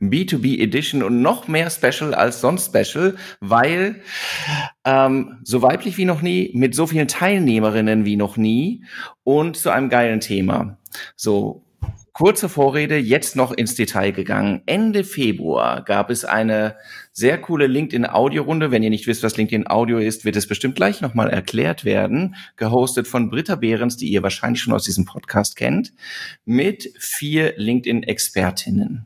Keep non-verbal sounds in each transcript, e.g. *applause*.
B2B Edition und noch mehr Special als sonst Special, weil ähm, so weiblich wie noch nie, mit so vielen Teilnehmerinnen wie noch nie und zu einem geilen Thema. So, Kurze Vorrede, jetzt noch ins Detail gegangen. Ende Februar gab es eine sehr coole LinkedIn-Audio-Runde. Wenn ihr nicht wisst, was LinkedIn Audio ist, wird es bestimmt gleich nochmal erklärt werden. Gehostet von Britta Behrens, die ihr wahrscheinlich schon aus diesem Podcast kennt, mit vier LinkedIn-Expertinnen.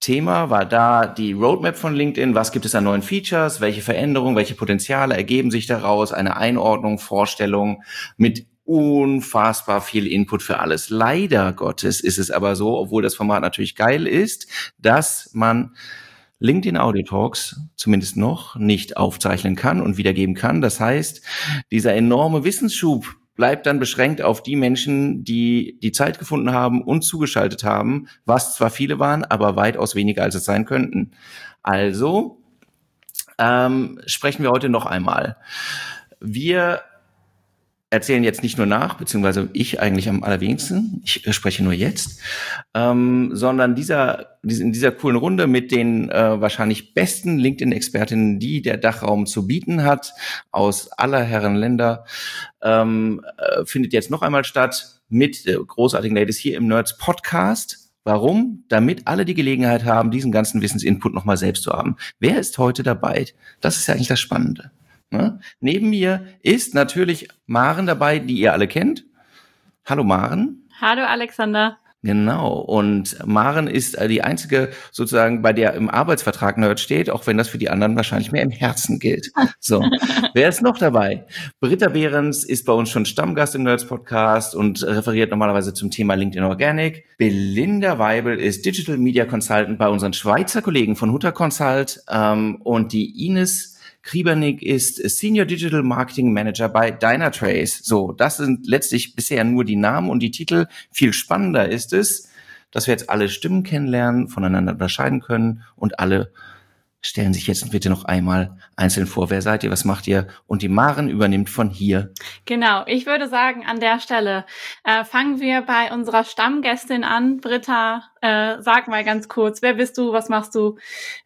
Thema war da die Roadmap von LinkedIn. Was gibt es an neuen Features? Welche Veränderungen, welche Potenziale ergeben sich daraus? Eine Einordnung, Vorstellung mit unfassbar viel Input für alles. Leider Gottes ist es aber so, obwohl das Format natürlich geil ist, dass man LinkedIn Audio Talks zumindest noch nicht aufzeichnen kann und wiedergeben kann. Das heißt, dieser enorme Wissensschub bleibt dann beschränkt auf die Menschen, die die Zeit gefunden haben und zugeschaltet haben, was zwar viele waren, aber weitaus weniger als es sein könnten. Also ähm, sprechen wir heute noch einmal. Wir erzählen jetzt nicht nur nach, beziehungsweise ich eigentlich am allerwenigsten, ich spreche nur jetzt, ähm, sondern dieser, in dieser coolen Runde mit den äh, wahrscheinlich besten LinkedIn-Expertinnen, die der Dachraum zu bieten hat, aus aller Herren Länder, ähm, äh, findet jetzt noch einmal statt mit äh, großartigen Ladies hier im Nerds Podcast. Warum? Damit alle die Gelegenheit haben, diesen ganzen Wissensinput nochmal selbst zu haben. Wer ist heute dabei? Das ist ja eigentlich das Spannende. Ne? Neben mir ist natürlich Maren dabei, die ihr alle kennt. Hallo Maren. Hallo Alexander. Genau. Und Maren ist äh, die einzige sozusagen, bei der im Arbeitsvertrag Nerd steht, auch wenn das für die anderen wahrscheinlich mehr im Herzen gilt. So. *laughs* Wer ist noch dabei? Britta Behrens ist bei uns schon Stammgast im Nerds Podcast und referiert normalerweise zum Thema LinkedIn Organic. Belinda Weibel ist Digital Media Consultant bei unseren Schweizer Kollegen von Hutter Consult. Ähm, und die Ines Kriebernick ist Senior Digital Marketing Manager bei Dynatrace. So, das sind letztlich bisher nur die Namen und die Titel. Viel spannender ist es, dass wir jetzt alle Stimmen kennenlernen, voneinander unterscheiden können und alle stellen sich jetzt bitte noch einmal einzeln vor. Wer seid ihr? Was macht ihr? Und die Maren übernimmt von hier. Genau. Ich würde sagen, an der Stelle äh, fangen wir bei unserer Stammgästin an. Britta, äh, sag mal ganz kurz, wer bist du? Was machst du?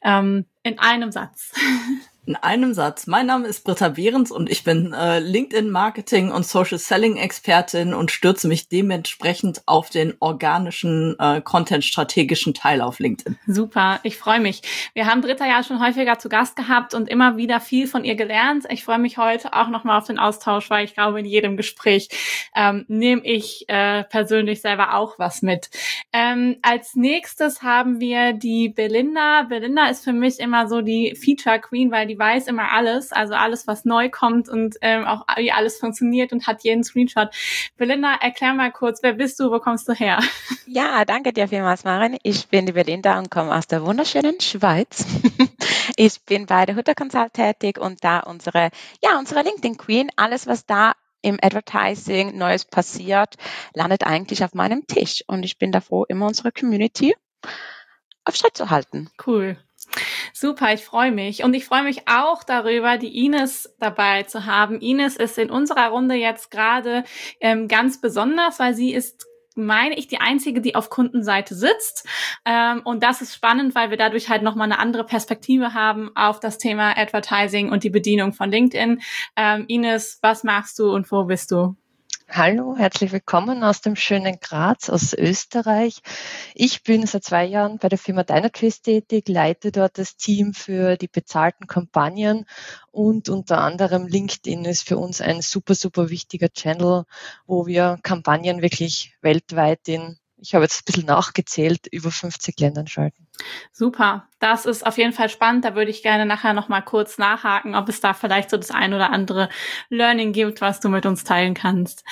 Ähm, in einem Satz. *laughs* In einem Satz. Mein Name ist Britta Behrens und ich bin äh, LinkedIn Marketing und Social Selling Expertin und stürze mich dementsprechend auf den organischen äh, Content strategischen Teil auf LinkedIn. Super, ich freue mich. Wir haben Britta ja schon häufiger zu Gast gehabt und immer wieder viel von ihr gelernt. Ich freue mich heute auch nochmal auf den Austausch, weil ich glaube, in jedem Gespräch ähm, nehme ich äh, persönlich selber auch was mit. Ähm, als nächstes haben wir die Belinda. Belinda ist für mich immer so die Feature Queen, weil die die weiß immer alles, also alles, was neu kommt und ähm, auch wie alles funktioniert und hat jeden Screenshot. Belinda, erklär mal kurz, wer bist du, wo kommst du her? *laughs* Ja, danke dir vielmals, Maren. Ich bin die Belinda und komme aus der wunderschönen Schweiz. *laughs* Ich bin bei der Hutter Consult tätig und da unsere, ja, unsere LinkedIn Queen, alles, was da im Advertising Neues passiert, landet eigentlich auf meinem Tisch. Und ich bin da froh, immer unsere Community auf Schritt zu halten. Cool. Super, ich freue mich. Und ich freue mich auch darüber, die Ines dabei zu haben. Ines ist in unserer Runde jetzt gerade ähm, ganz besonders, weil sie ist meine ich, die einzige, die auf Kundenseite sitzt. Ähm, und das ist spannend, weil wir dadurch halt nochmal eine andere Perspektive haben auf das Thema Advertising und die Bedienung von LinkedIn. Ähm, Ines, was machst du und wo bist du? Hallo, herzlich willkommen aus dem schönen Graz, aus Österreich. Ich bin seit zwei Jahren bei der Firma Dynatrace tätig, leite dort das Team für die bezahlten Kampagnen und unter anderem LinkedIn ist für uns ein super, super wichtiger Channel, wo wir Kampagnen wirklich weltweit in, ich habe jetzt ein bisschen nachgezählt, über 50 Ländern schalten. Super. Das ist auf jeden Fall spannend. Da würde ich gerne nachher noch mal kurz nachhaken, ob es da vielleicht so das ein oder andere Learning gibt, was du mit uns teilen kannst.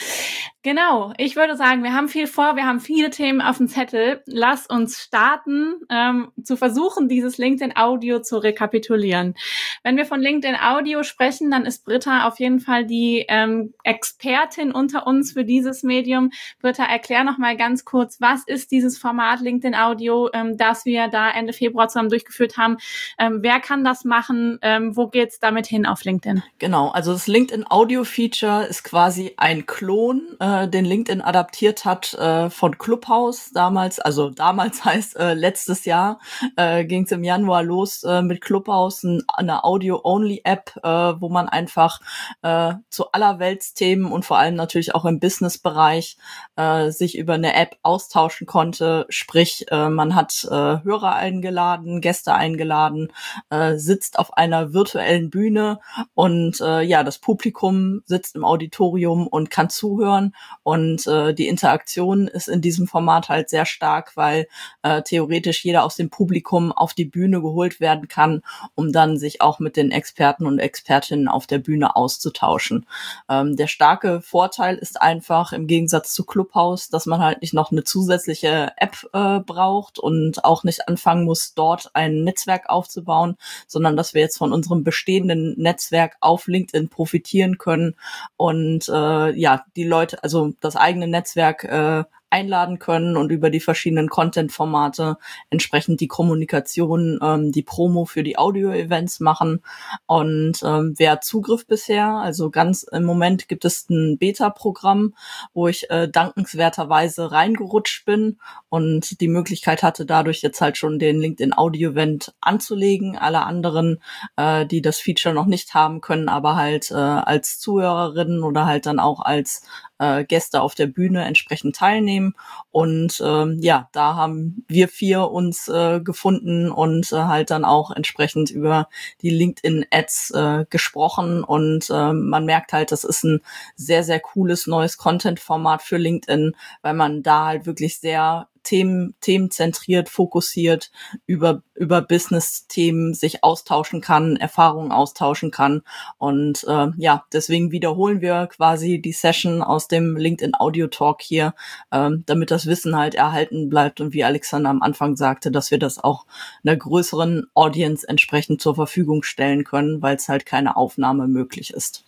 Genau. Ich würde sagen, wir haben viel vor. Wir haben viele Themen auf dem Zettel. Lass uns starten, ähm, zu versuchen, dieses LinkedIn Audio zu rekapitulieren. Wenn wir von LinkedIn Audio sprechen, dann ist Britta auf jeden Fall die ähm, Expertin unter uns für dieses Medium. Britta, erklär noch mal ganz kurz, was ist dieses Format LinkedIn Audio, ähm, das wir da Ende Februar zusammen durchgeführt haben. Ähm, wer kann das machen? Ähm, wo geht's damit hin auf LinkedIn? Genau, also das LinkedIn Audio Feature ist quasi ein Klon, äh, den LinkedIn adaptiert hat äh, von Clubhouse damals. Also damals *laughs* heißt äh, letztes Jahr äh, ging es im Januar los äh, mit Clubhouse, ein, eine Audio-Only-App, äh, wo man einfach äh, zu allerweltsthemen und vor allem natürlich auch im Business-Bereich äh, sich über eine App austauschen konnte. Sprich, äh, man hat äh, Hörer eingeladen, Gäste eingeladen, äh, sitzt auf einer virtuellen Bühne und äh, ja, das Publikum sitzt im Auditorium und kann zuhören und äh, die Interaktion ist in diesem Format halt sehr stark, weil äh, theoretisch jeder aus dem Publikum auf die Bühne geholt werden kann, um dann sich auch mit den Experten und Expertinnen auf der Bühne auszutauschen. Ähm, der starke Vorteil ist einfach im Gegensatz zu Clubhouse, dass man halt nicht noch eine zusätzliche App äh, braucht und auch nicht anfangen muss, dort ein Netzwerk aufzubauen, sondern dass wir jetzt von unserem bestehenden Netzwerk auf LinkedIn profitieren können und äh, ja, die Leute, also das eigene Netzwerk äh, einladen können und über die verschiedenen Content-Formate entsprechend die Kommunikation, ähm, die Promo für die Audio-Events machen. Und ähm, wer Zugriff bisher, also ganz im Moment gibt es ein Beta-Programm, wo ich äh, dankenswerterweise reingerutscht bin und die Möglichkeit hatte, dadurch jetzt halt schon den LinkedIn Audio-Event anzulegen. Alle anderen, äh, die das Feature noch nicht haben können, aber halt äh, als Zuhörerinnen oder halt dann auch als äh, Gäste auf der Bühne entsprechend teilnehmen. Und ähm, ja, da haben wir vier uns äh, gefunden und äh, halt dann auch entsprechend über die LinkedIn-Ads äh, gesprochen. Und äh, man merkt halt, das ist ein sehr, sehr cooles neues Content-Format für LinkedIn, weil man da halt wirklich sehr Themen, themenzentriert, fokussiert über, über Business-Themen sich austauschen kann, Erfahrungen austauschen kann. Und äh, ja, deswegen wiederholen wir quasi die Session aus dem LinkedIn Audio Talk hier, äh, damit das Wissen halt erhalten bleibt und wie Alexander am Anfang sagte, dass wir das auch einer größeren Audience entsprechend zur Verfügung stellen können, weil es halt keine Aufnahme möglich ist.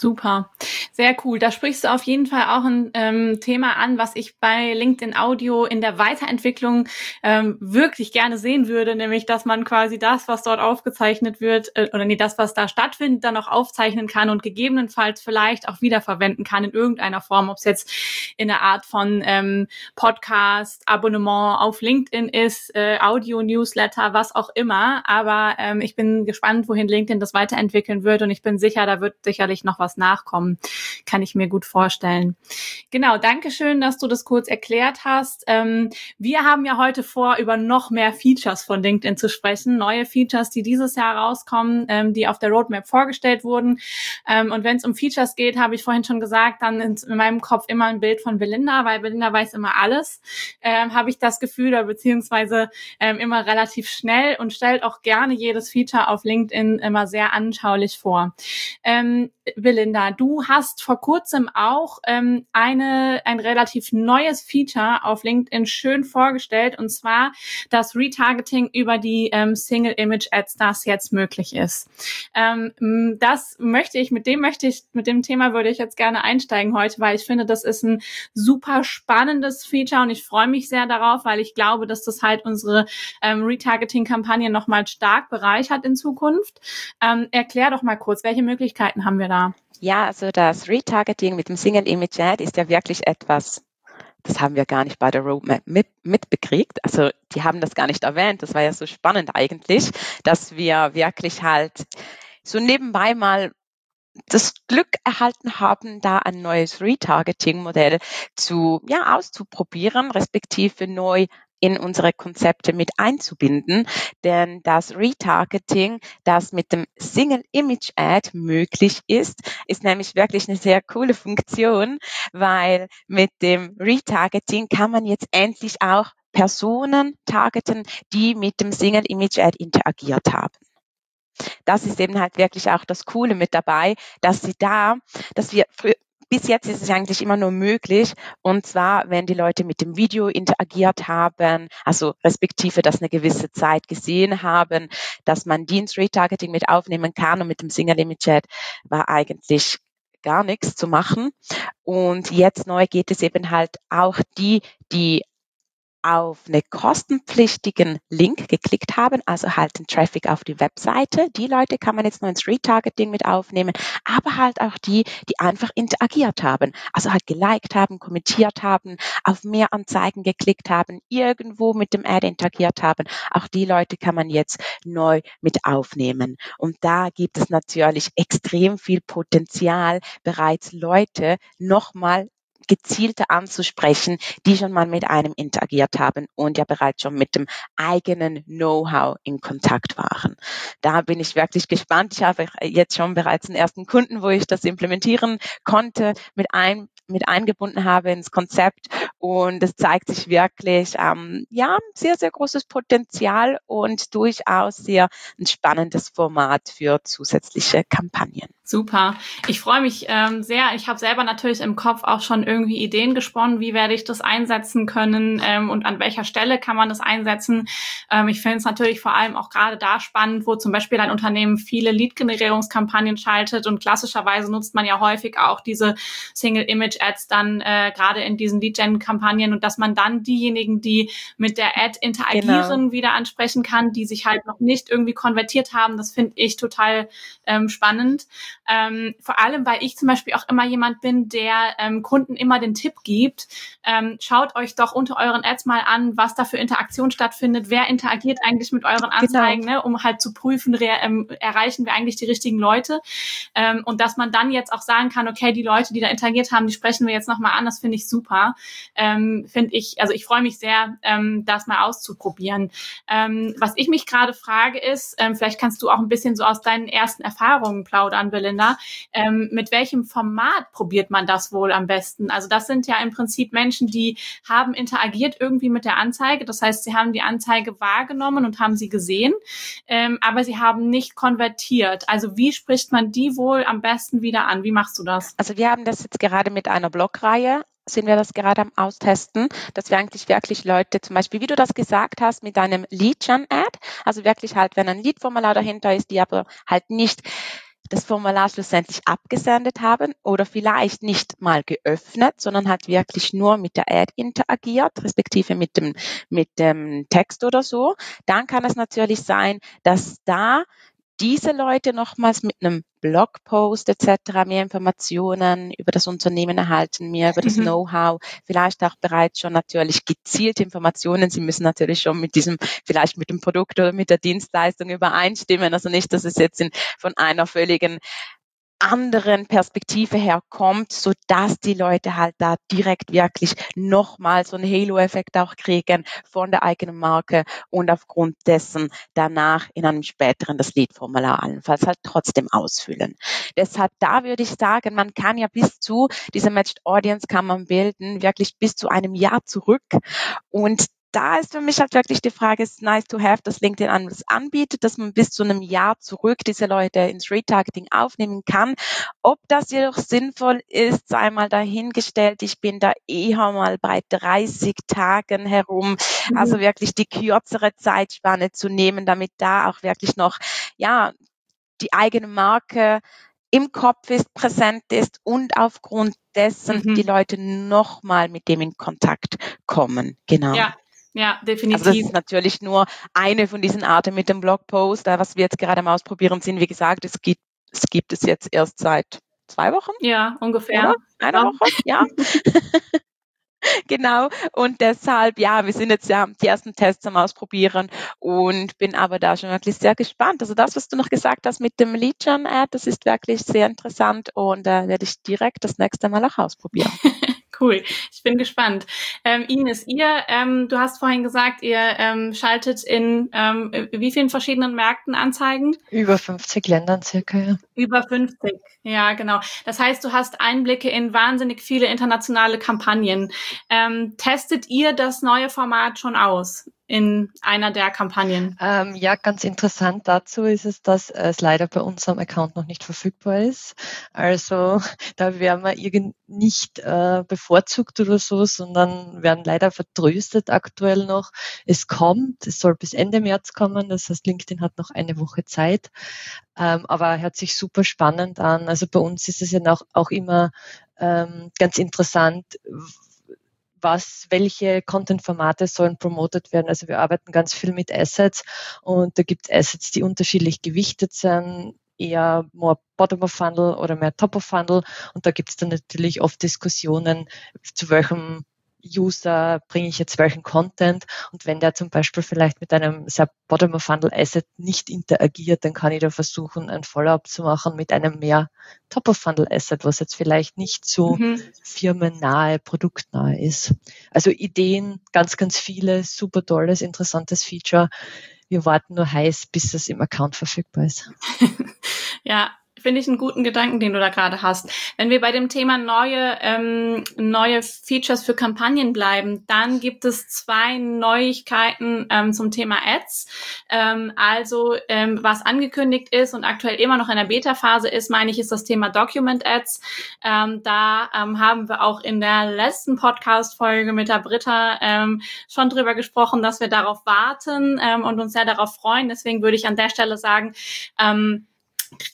Super, sehr cool. Da sprichst du auf jeden Fall auch ein ähm, Thema an, was ich bei LinkedIn Audio in der Weiterentwicklung ähm, wirklich gerne sehen würde, nämlich dass man quasi das, was dort aufgezeichnet wird, äh, oder nee, das, was da stattfindet, dann auch aufzeichnen kann und gegebenenfalls vielleicht auch wiederverwenden kann in irgendeiner Form, ob es jetzt in der Art von ähm, Podcast, Abonnement auf LinkedIn ist, äh, Audio, Newsletter, was auch immer. Aber ähm, ich bin gespannt, wohin LinkedIn das weiterentwickeln wird und ich bin sicher, da wird sicherlich noch was was nachkommen, kann ich mir gut vorstellen. Genau, danke schön, dass du das kurz erklärt hast. Ähm, wir haben ja heute vor, über noch mehr Features von LinkedIn zu sprechen, neue Features, die dieses Jahr rauskommen, ähm, die auf der Roadmap vorgestellt wurden. Ähm, und wenn es um Features geht, habe ich vorhin schon gesagt, dann in meinem Kopf immer ein Bild von Belinda, weil Belinda weiß immer alles, ähm, habe ich das Gefühl, oder beziehungsweise ähm, immer relativ schnell und stellt auch gerne jedes Feature auf LinkedIn immer sehr anschaulich vor. Ähm, Belinda, du hast vor kurzem auch ähm, eine, ein relativ neues Feature auf LinkedIn schön vorgestellt, und zwar das Retargeting über die ähm, Single Image Ads, das jetzt möglich ist. Ähm, das möchte ich, mit dem möchte ich, mit dem Thema würde ich jetzt gerne einsteigen heute, weil ich finde, das ist ein super spannendes Feature und ich freue mich sehr darauf, weil ich glaube, dass das halt unsere ähm, Retargeting-Kampagne nochmal stark bereichert in Zukunft. Ähm, erklär doch mal kurz, welche Möglichkeiten haben wir da? Ja, also das Retargeting mit dem Single Image Ad ist ja wirklich etwas, das haben wir gar nicht bei der Roadmap mit, mitbekriegt. Also die haben das gar nicht erwähnt. Das war ja so spannend eigentlich, dass wir wirklich halt so nebenbei mal das Glück erhalten haben, da ein neues Retargeting-Modell zu, ja, auszuprobieren, respektive neu in unsere Konzepte mit einzubinden, denn das Retargeting, das mit dem Single Image Ad möglich ist, ist nämlich wirklich eine sehr coole Funktion, weil mit dem Retargeting kann man jetzt endlich auch Personen targeten, die mit dem Single Image Ad interagiert haben. Das ist eben halt wirklich auch das Coole mit dabei, dass sie da, dass wir bis jetzt ist es eigentlich immer nur möglich, und zwar, wenn die Leute mit dem Video interagiert haben, also respektive das eine gewisse Zeit gesehen haben, dass man Dienst Retargeting mit aufnehmen kann und mit dem Single Image Chat war eigentlich gar nichts zu machen. Und jetzt neu geht es eben halt auch die, die auf einen kostenpflichtigen Link geklickt haben, also halt den Traffic auf die Webseite. Die Leute kann man jetzt nur ins Retargeting mit aufnehmen, aber halt auch die, die einfach interagiert haben, also halt geliked haben, kommentiert haben, auf mehr Anzeigen geklickt haben, irgendwo mit dem Ad interagiert haben. Auch die Leute kann man jetzt neu mit aufnehmen. Und da gibt es natürlich extrem viel Potenzial, bereits Leute nochmal gezielter anzusprechen, die schon mal mit einem interagiert haben und ja bereits schon mit dem eigenen Know-how in Kontakt waren. Da bin ich wirklich gespannt. Ich habe jetzt schon bereits einen ersten Kunden, wo ich das implementieren konnte, mit, ein, mit eingebunden habe ins Konzept und es zeigt sich wirklich, ähm, ja, sehr, sehr großes Potenzial und durchaus sehr ein spannendes Format für zusätzliche Kampagnen. Super. Ich freue mich ähm, sehr. Ich habe selber natürlich im Kopf auch schon irgendwie Ideen gesponnen, wie werde ich das einsetzen können ähm, und an welcher Stelle kann man das einsetzen. Ähm, ich finde es natürlich vor allem auch gerade da spannend, wo zum Beispiel ein Unternehmen viele Lead-Generierungskampagnen schaltet und klassischerweise nutzt man ja häufig auch diese Single-Image-Ads dann äh, gerade in diesen Lead-Gen-Kampagnen und dass man dann diejenigen, die mit der Ad interagieren, genau. wieder ansprechen kann, die sich halt noch nicht irgendwie konvertiert haben. Das finde ich total ähm, spannend. Ähm, vor allem, weil ich zum Beispiel auch immer jemand bin, der ähm, Kunden immer den Tipp gibt, ähm, schaut euch doch unter euren Ads mal an, was da für Interaktion stattfindet, wer interagiert eigentlich mit euren Anzeigen, genau. ne, um halt zu prüfen, ähm, erreichen wir eigentlich die richtigen Leute. Ähm, und dass man dann jetzt auch sagen kann, okay, die Leute, die da interagiert haben, die sprechen wir jetzt nochmal an, das finde ich super. Ähm, finde ich, also ich freue mich sehr, ähm, das mal auszuprobieren. Ähm, was ich mich gerade frage ist, ähm, vielleicht kannst du auch ein bisschen so aus deinen ersten Erfahrungen plaudern, Belinda. Belinda. Ähm, mit welchem Format probiert man das wohl am besten? Also das sind ja im Prinzip Menschen, die haben interagiert irgendwie mit der Anzeige. Das heißt, sie haben die Anzeige wahrgenommen und haben sie gesehen, ähm, aber sie haben nicht konvertiert. Also wie spricht man die wohl am besten wieder an? Wie machst du das? Also wir haben das jetzt gerade mit einer Blogreihe sind wir das gerade am Austesten, dass wir eigentlich wirklich Leute, zum Beispiel, wie du das gesagt hast, mit einem Lead-Gen-Ad, also wirklich halt, wenn ein Lead-Formular dahinter ist, die aber halt nicht das Formular schlussendlich abgesendet haben oder vielleicht nicht mal geöffnet, sondern hat wirklich nur mit der Ad interagiert, respektive mit dem, mit dem Text oder so, dann kann es natürlich sein, dass da diese Leute nochmals mit einem Blogpost etc. mehr Informationen über das Unternehmen erhalten, mehr über das mhm. Know-how, vielleicht auch bereits schon natürlich gezielte Informationen. Sie müssen natürlich schon mit diesem, vielleicht mit dem Produkt oder mit der Dienstleistung übereinstimmen. Also nicht, dass es jetzt in, von einer völligen anderen Perspektive herkommt, so dass die Leute halt da direkt wirklich nochmal so einen Halo-Effekt auch kriegen von der eigenen Marke und aufgrund dessen danach in einem späteren das Lead-Formular allenfalls halt trotzdem ausfüllen. Deshalb da würde ich sagen, man kann ja bis zu, diese Matched Audience kann man bilden, wirklich bis zu einem Jahr zurück und da ist für mich halt wirklich die Frage, ist nice to have, dass LinkedIn anders anbietet, dass man bis zu einem Jahr zurück diese Leute ins Retargeting aufnehmen kann. Ob das jedoch sinnvoll ist, sei mal dahingestellt. Ich bin da eher mal bei 30 Tagen herum. Mhm. Also wirklich die kürzere Zeitspanne zu nehmen, damit da auch wirklich noch, ja, die eigene Marke im Kopf ist, präsent ist und aufgrund dessen mhm. die Leute nochmal mit dem in Kontakt kommen. Genau. Ja, ja, definitiv. Also das ist natürlich nur eine von diesen Arten mit dem Blogpost. Was wir jetzt gerade mal ausprobieren sind, wie gesagt, es gibt es, gibt es jetzt erst seit zwei Wochen. Ja, ungefähr. Oder? Eine ja. Woche, ja. *laughs* genau. Und deshalb, ja, wir sind jetzt ja die ersten Tests am Ausprobieren und bin aber da schon wirklich sehr gespannt. Also das, was du noch gesagt hast mit dem Lead-Gen-Ad, das ist wirklich sehr interessant und da äh, werde ich direkt das nächste Mal auch ausprobieren. *laughs* Cool, ich bin gespannt. Ähm, Ines, ihr, ähm, du hast vorhin gesagt, ihr ähm, schaltet in ähm, wie vielen verschiedenen Märkten Anzeigen? Über 50 Ländern circa, ja. Über 50, ja, genau. Das heißt, du hast Einblicke in wahnsinnig viele internationale Kampagnen. Ähm, testet ihr das neue Format schon aus? In einer der Kampagnen? Ähm, ja, ganz interessant dazu ist es, dass es leider bei unserem Account noch nicht verfügbar ist. Also *laughs* da werden wir irgend nicht äh, bevorzugt oder so, sondern werden leider vertröstet aktuell noch. Es kommt, es soll bis Ende März kommen, das heißt LinkedIn hat noch eine Woche Zeit, ähm, aber hört sich super spannend an. Also bei uns ist es ja auch, auch immer ähm, ganz interessant, was, welche Content-Formate sollen promotet werden. Also wir arbeiten ganz viel mit Assets und da gibt es Assets, die unterschiedlich gewichtet sind, eher more Bottom-of-Funnel oder mehr Top-of-Funnel und da gibt es dann natürlich oft Diskussionen, zu welchem User bringe ich jetzt welchen Content und wenn der zum Beispiel vielleicht mit einem sehr Bottom-of-Funnel-Asset nicht interagiert, dann kann ich da versuchen, ein Follow-up zu machen mit einem mehr Top-of-Funnel-Asset, was jetzt vielleicht nicht so mhm. firmennahe, produktnahe ist. Also Ideen, ganz, ganz viele, super tolles, interessantes Feature. Wir warten nur heiß, bis es im Account verfügbar ist. *laughs* ja, finde ich einen guten Gedanken, den du da gerade hast. Wenn wir bei dem Thema neue, ähm, neue Features für Kampagnen bleiben, dann gibt es zwei Neuigkeiten ähm, zum Thema Ads. Ähm, also ähm, was angekündigt ist und aktuell immer noch in der Beta-Phase ist, meine ich, ist das Thema Document Ads. Ähm, da ähm, haben wir auch in der letzten Podcast-Folge mit der Britta ähm, schon drüber gesprochen, dass wir darauf warten ähm, und uns sehr darauf freuen. Deswegen würde ich an der Stelle sagen, ähm,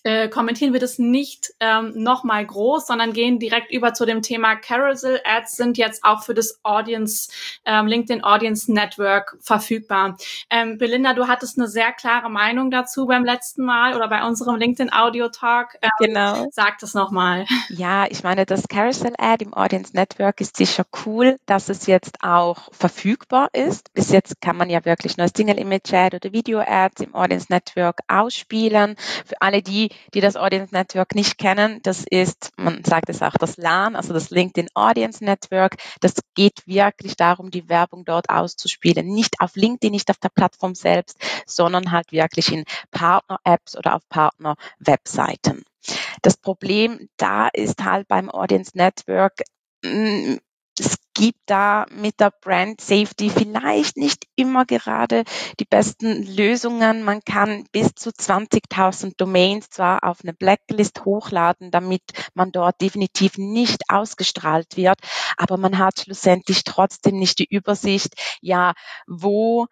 äh, kommentieren wir das nicht ähm, nochmal groß, sondern gehen direkt über zu dem Thema Carousel Ads sind jetzt auch für das Audience, ähm, LinkedIn Audience Network verfügbar. Ähm, Belinda, du hattest eine sehr klare Meinung dazu beim letzten Mal oder bei unserem LinkedIn Audio Talk. Ähm, genau. Sag das nochmal. Ja, ich meine, das Carousel Ad im Audience Network ist sicher cool, dass es jetzt auch verfügbar ist. Bis jetzt kann man ja wirklich nur Single Image Ad oder Video Ads im Audience Network ausspielen. Für alle, die, die das Audience Network nicht kennen, das ist, man sagt es auch, das LAN, also das LinkedIn Audience Network. Das geht wirklich darum, die Werbung dort auszuspielen. Nicht auf LinkedIn, nicht auf der Plattform selbst, sondern halt wirklich in Partner-Apps oder auf Partner-Webseiten. Das Problem da ist halt beim Audience Network, mm, gibt da mit der Brand Safety vielleicht nicht immer gerade die besten Lösungen. Man kann bis zu 20.000 Domains zwar auf eine Blacklist hochladen, damit man dort definitiv nicht ausgestrahlt wird, aber man hat schlussendlich trotzdem nicht die Übersicht, ja, wo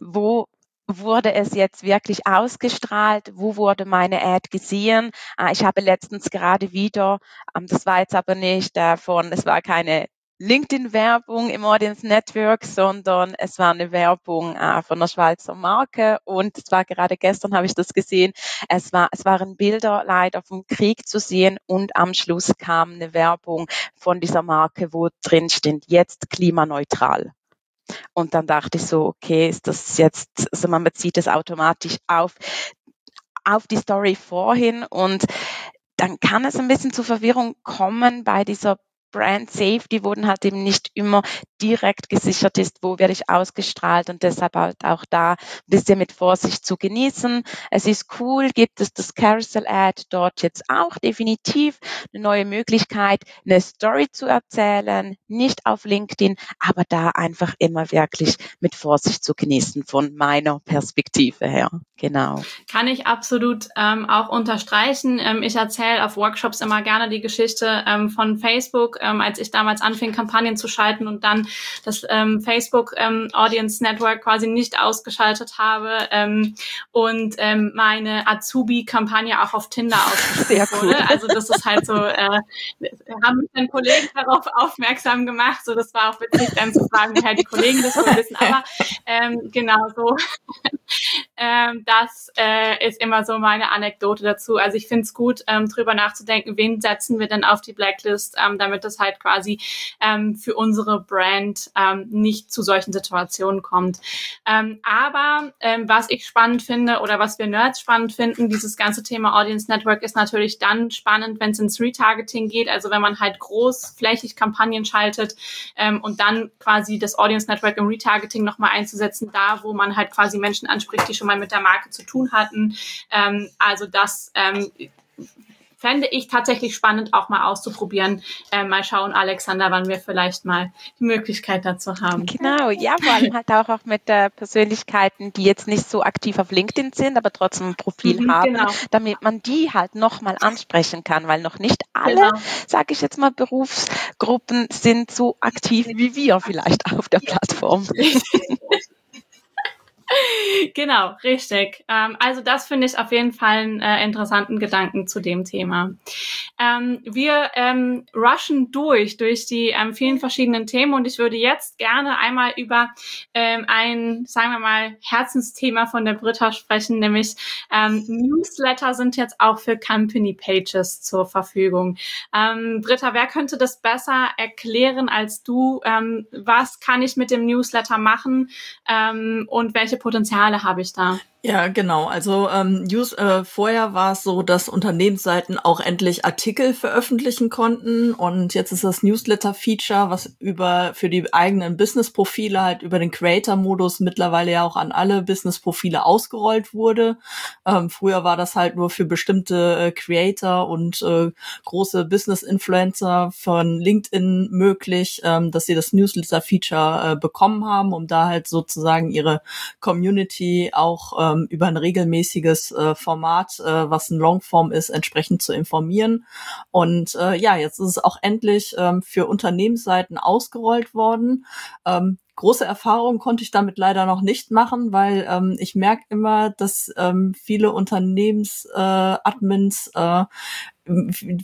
wo wurde es jetzt wirklich ausgestrahlt? Wo wurde meine Ad gesehen? Ah, ich habe letztens gerade wieder, ähm, das war jetzt aber nicht davon, es war keine LinkedIn-Werbung im Audience Network, sondern es war eine Werbung äh, von einer Schweizer Marke und es war gerade gestern habe ich das gesehen. Es war, es waren Bilder leider vom Krieg zu sehen und am Schluss kam eine Werbung von dieser Marke, wo drin steht jetzt klimaneutral. Und dann dachte ich so, okay, ist das jetzt, also man bezieht es automatisch auf, auf die Story vorhin und dann kann es ein bisschen zu Verwirrung kommen bei dieser Brand Safety wurden halt eben nicht immer direkt gesichert ist, wo werde ich ausgestrahlt und deshalb halt auch da ein bisschen mit Vorsicht zu genießen. Es ist cool, gibt es das Carousel Ad dort jetzt auch definitiv eine neue Möglichkeit, eine Story zu erzählen, nicht auf LinkedIn, aber da einfach immer wirklich mit Vorsicht zu genießen von meiner Perspektive her. Genau. Kann ich absolut ähm, auch unterstreichen. Ähm, ich erzähle auf Workshops immer gerne die Geschichte ähm, von Facebook ähm, als ich damals anfing, Kampagnen zu schalten und dann das ähm, Facebook ähm, Audience Network quasi nicht ausgeschaltet habe ähm, und ähm, meine Azubi-Kampagne auch auf Tinder *laughs* ausgespielt wurde. Also das ist halt so, äh, haben mich dann Kollegen darauf aufmerksam gemacht. So, das war auch witzig, dann zu fragen, woher die Kollegen das so wissen. Aber ähm, genau so. *laughs* ähm, das äh, ist immer so meine Anekdote dazu. Also ich finde es gut, ähm, drüber nachzudenken, wen setzen wir denn auf die Blacklist, ähm, damit das halt quasi ähm, für unsere Brand ähm, nicht zu solchen Situationen kommt. Ähm, aber ähm, was ich spannend finde oder was wir Nerds spannend finden, dieses ganze Thema Audience Network ist natürlich dann spannend, wenn es ins Retargeting geht, also wenn man halt großflächig Kampagnen schaltet ähm, und dann quasi das Audience Network im Retargeting nochmal einzusetzen, da wo man halt quasi Menschen anspricht, die schon mal mit der Marke zu tun hatten. Ähm, also das ähm, fände ich tatsächlich spannend, auch mal auszuprobieren. Äh, mal schauen, Alexander, wann wir vielleicht mal die Möglichkeit dazu haben. Genau, ja, vor allem halt auch, auch mit äh, Persönlichkeiten, die jetzt nicht so aktiv auf LinkedIn sind, aber trotzdem ein Profil mhm, haben, genau. damit man die halt nochmal ansprechen kann, weil noch nicht alle, genau. sage ich jetzt mal, Berufsgruppen sind so aktiv wie wir vielleicht auf der Plattform. *laughs* *laughs* genau, richtig. Ähm, also das finde ich auf jeden Fall einen äh, interessanten Gedanken zu dem Thema. Ähm, wir ähm, rushen durch, durch die ähm, vielen verschiedenen Themen und ich würde jetzt gerne einmal über ähm, ein, sagen wir mal, Herzensthema von der Britta sprechen, nämlich ähm, Newsletter sind jetzt auch für Company Pages zur Verfügung. Ähm, Britta, wer könnte das besser erklären als du? Ähm, was kann ich mit dem Newsletter machen ähm, und welche Potenziale habe ich da? Ja, genau. Also ähm, News, äh, vorher war es so, dass Unternehmensseiten auch endlich Artikel veröffentlichen konnten und jetzt ist das Newsletter-Feature, was über für die eigenen Business-Profile halt über den Creator-Modus mittlerweile ja auch an alle Business-Profile ausgerollt wurde. Ähm, früher war das halt nur für bestimmte äh, Creator und äh, große Business-Influencer von LinkedIn möglich, ähm, dass sie das Newsletter-Feature äh, bekommen haben, um da halt sozusagen ihre Community auch ähm, über ein regelmäßiges äh, Format, äh, was ein Longform ist, entsprechend zu informieren. Und äh, ja, jetzt ist es auch endlich ähm, für Unternehmensseiten ausgerollt worden. Ähm, große Erfahrungen konnte ich damit leider noch nicht machen, weil ähm, ich merke immer, dass ähm, viele Unternehmensadmins äh, äh,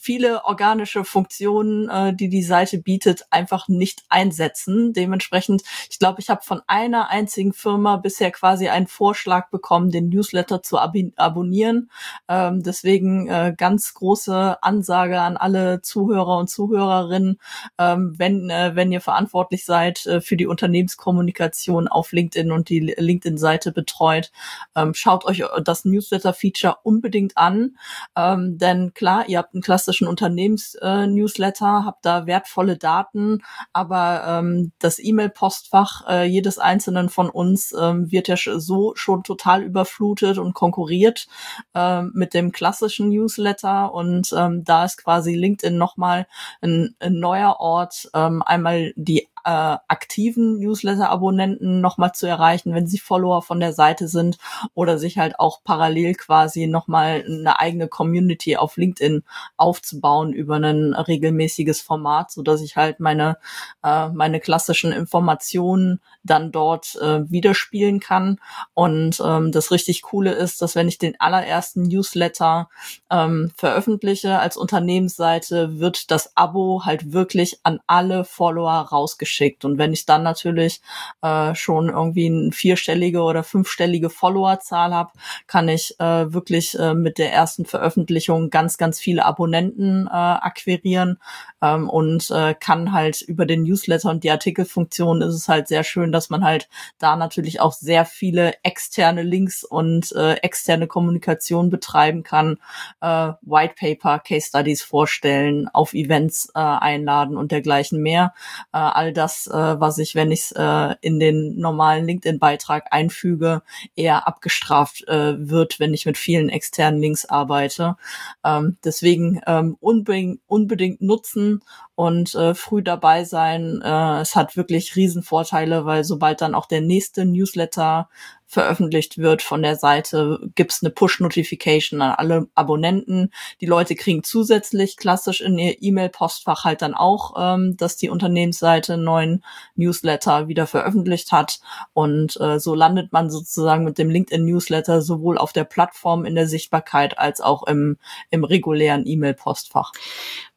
viele organische Funktionen, äh, die die Seite bietet, einfach nicht einsetzen. Dementsprechend, ich glaube, ich habe von einer einzigen Firma bisher quasi einen Vorschlag bekommen, den Newsletter zu ab abonnieren. Ähm, deswegen äh, ganz große Ansage an alle Zuhörer und Zuhörerinnen, ähm, wenn äh, wenn ihr verantwortlich seid äh, für die Unternehmenskommunikation auf LinkedIn und die LinkedIn-Seite betreut, ähm, schaut euch das Newsletter-Feature unbedingt an, ähm, denn klar ihr habt einen klassischen Unternehmens-Newsletter, äh, habt da wertvolle Daten, aber ähm, das E-Mail-Postfach äh, jedes einzelnen von uns ähm, wird ja so schon total überflutet und konkurriert äh, mit dem klassischen Newsletter und ähm, da ist quasi LinkedIn nochmal ein, ein neuer Ort, ähm, einmal die äh, aktiven Newsletter-Abonnenten nochmal zu erreichen, wenn sie Follower von der Seite sind oder sich halt auch parallel quasi nochmal eine eigene Community auf LinkedIn aufzubauen über ein regelmäßiges Format, so dass ich halt meine, äh, meine klassischen Informationen dann dort äh, widerspielen kann. Und ähm, das richtig Coole ist, dass wenn ich den allerersten Newsletter ähm, veröffentliche als Unternehmensseite, wird das Abo halt wirklich an alle Follower rausgeschickt. Und wenn ich dann natürlich äh, schon irgendwie eine vierstellige oder fünfstellige Followerzahl habe, kann ich äh, wirklich äh, mit der ersten Veröffentlichung ganz, ganz viele Abonnenten äh, akquirieren ähm, und äh, kann halt über den Newsletter und die Artikelfunktion ist es halt sehr schön, dass man halt da natürlich auch sehr viele externe Links und äh, externe Kommunikation betreiben kann, äh, White Paper, Case Studies vorstellen, auf Events äh, einladen und dergleichen mehr. Äh, all das, äh, was ich, wenn ich es äh, in den normalen LinkedIn-Beitrag einfüge, eher abgestraft äh, wird, wenn ich mit vielen externen Links arbeite. Ähm, deswegen ähm, unbedingt, unbedingt nutzen und äh, früh dabei sein. Äh, es hat wirklich Riesenvorteile, weil sobald dann auch der nächste Newsletter veröffentlicht wird von der Seite, gibt's eine Push-Notification an alle Abonnenten. Die Leute kriegen zusätzlich klassisch in ihr E-Mail-Postfach halt dann auch, ähm, dass die Unternehmensseite einen neuen Newsletter wieder veröffentlicht hat. Und äh, so landet man sozusagen mit dem LinkedIn-Newsletter sowohl auf der Plattform in der Sichtbarkeit als auch im, im regulären E-Mail-Postfach.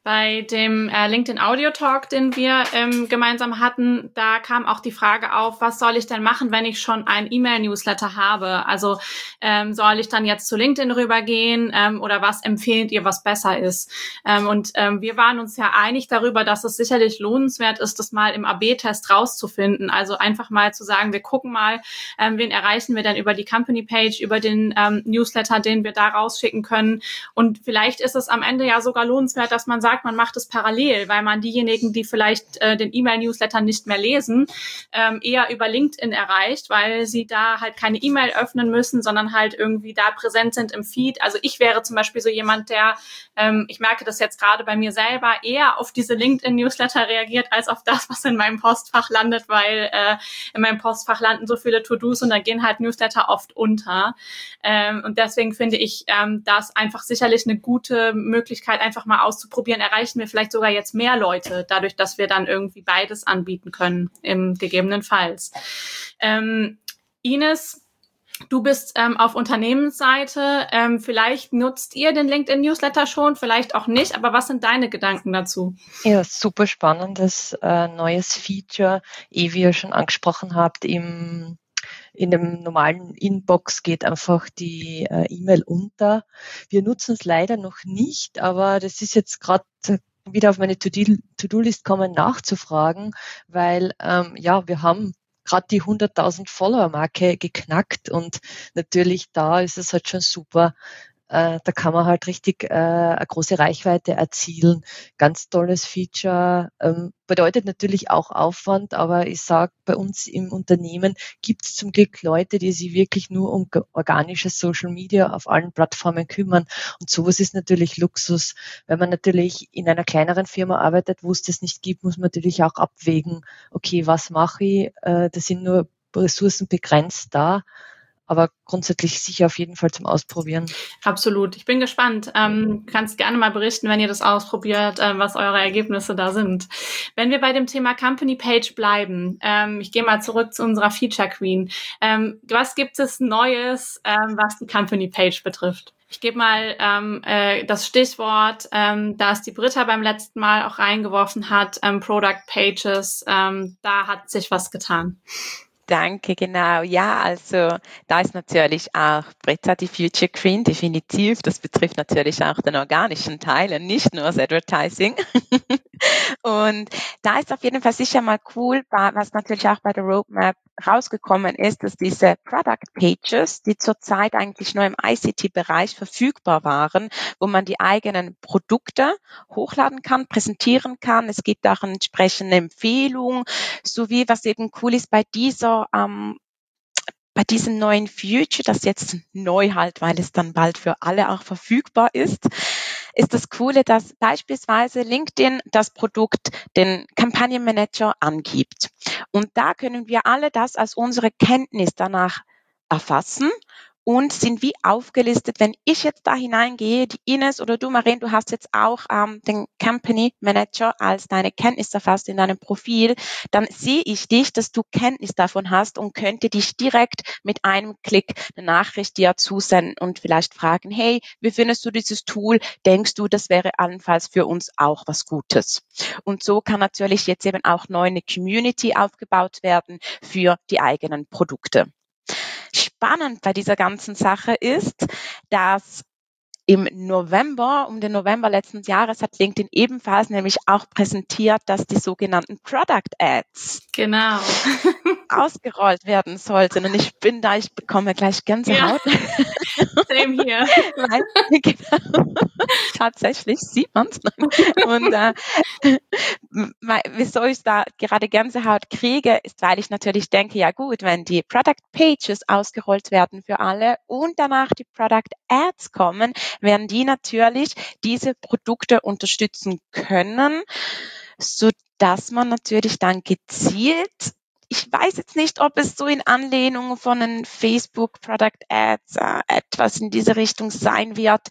Bei dem äh, LinkedIn Audio Talk, den wir ähm, gemeinsam hatten, da kam auch die Frage auf, was soll ich denn machen, wenn ich schon ein E-Mail-Newsletter habe? Also ähm, soll ich dann jetzt zu LinkedIn rübergehen ähm, oder was empfehlt ihr, was besser ist? Ähm, und ähm, wir waren uns ja einig darüber, dass es sicherlich lohnenswert ist, das mal im AB-Test rauszufinden. Also einfach mal zu sagen, wir gucken mal, ähm, wen erreichen wir denn über die Company-Page, über den ähm, Newsletter, den wir da rausschicken können. Und vielleicht ist es am Ende ja sogar lohnenswert, dass man sagt, sagt, man macht es parallel, weil man diejenigen, die vielleicht äh, den E-Mail-Newsletter nicht mehr lesen, ähm, eher über LinkedIn erreicht, weil sie da halt keine E-Mail öffnen müssen, sondern halt irgendwie da präsent sind im Feed. Also ich wäre zum Beispiel so jemand, der, ähm, ich merke das jetzt gerade bei mir selber, eher auf diese LinkedIn-Newsletter reagiert, als auf das, was in meinem Postfach landet, weil äh, in meinem Postfach landen so viele To-Dos und da gehen halt Newsletter oft unter. Ähm, und deswegen finde ich ähm, das einfach sicherlich eine gute Möglichkeit, einfach mal auszuprobieren, erreichen wir vielleicht sogar jetzt mehr Leute, dadurch, dass wir dann irgendwie beides anbieten können, im gegebenenfalls. Ähm, Ines, Du bist ähm, auf Unternehmensseite. Ähm, vielleicht nutzt ihr den LinkedIn-Newsletter schon, vielleicht auch nicht. Aber was sind deine Gedanken dazu? Ja, super spannendes äh, neues Feature, eh wie ihr schon angesprochen habt, im in dem normalen Inbox geht einfach die äh, E-Mail unter. Wir nutzen es leider noch nicht, aber das ist jetzt gerade wieder auf meine To-Do-List kommen nachzufragen, weil ähm, ja, wir haben gerade die 100.000 Follower-Marke geknackt und natürlich da ist es halt schon super, äh, da kann man halt richtig äh, eine große Reichweite erzielen. Ganz tolles Feature. Ähm, bedeutet natürlich auch Aufwand, aber ich sage, bei uns im Unternehmen gibt es zum Glück Leute, die sich wirklich nur um organisches Social Media auf allen Plattformen kümmern. Und sowas ist natürlich Luxus. Wenn man natürlich in einer kleineren Firma arbeitet, wo es das nicht gibt, muss man natürlich auch abwägen, okay, was mache ich? Äh, da sind nur Ressourcen begrenzt da aber grundsätzlich sicher auf jeden Fall zum Ausprobieren. Absolut. Ich bin gespannt. Ähm, kannst gerne mal berichten, wenn ihr das ausprobiert, äh, was eure Ergebnisse da sind. Wenn wir bei dem Thema Company Page bleiben, ähm, ich gehe mal zurück zu unserer Feature Queen. Ähm, was gibt es Neues, ähm, was die Company Page betrifft? Ich gebe mal ähm, äh, das Stichwort, ähm, das die Britta beim letzten Mal auch reingeworfen hat, ähm, Product Pages. Ähm, da hat sich was getan. Danke, genau. Ja, also da ist natürlich auch Britta die Future Queen, definitiv. Das betrifft natürlich auch den organischen Teil und nicht nur das Advertising. *laughs* und da ist auf jeden Fall sicher mal cool, was natürlich auch bei der Roadmap rausgekommen ist, dass diese Product Pages, die zurzeit eigentlich nur im ICT-Bereich verfügbar waren, wo man die eigenen Produkte hochladen kann, präsentieren kann. Es gibt auch entsprechende Empfehlung, sowie was eben cool ist bei dieser ähm, bei diesem neuen Future, das jetzt neu halt, weil es dann bald für alle auch verfügbar ist, ist das Coole, dass beispielsweise LinkedIn das Produkt den Kampagnenmanager angibt. Und da können wir alle das als unsere Kenntnis danach erfassen und sind wie aufgelistet. Wenn ich jetzt da hineingehe, die Ines oder du, Maren, du hast jetzt auch ähm, den Company Manager als deine Kenntnis erfasst in deinem Profil, dann sehe ich dich, dass du Kenntnis davon hast und könnte dich direkt mit einem Klick eine Nachricht dir zusenden und vielleicht fragen, hey, wie findest du dieses Tool? Denkst du, das wäre allenfalls für uns auch was Gutes? Und so kann natürlich jetzt eben auch neu eine Community aufgebaut werden für die eigenen Produkte spannend bei dieser ganzen Sache ist, dass im November, um den November letzten Jahres, hat LinkedIn ebenfalls nämlich auch präsentiert, dass die sogenannten Product Ads genau. *laughs* ausgerollt werden sollten. Und ich bin da, ich bekomme gleich Gänsehaut. Ja. *laughs* *laughs* Same hier. *laughs* genau, tatsächlich sieht man es. Und äh, wieso ich da gerade Gänsehaut kriege, ist, weil ich natürlich denke, ja gut, wenn die Product Pages ausgerollt werden für alle und danach die Product Ads kommen, werden die natürlich diese Produkte unterstützen können, so dass man natürlich dann gezielt ich weiß jetzt nicht, ob es so in Anlehnung von den Facebook Product Ads äh, etwas in diese Richtung sein wird.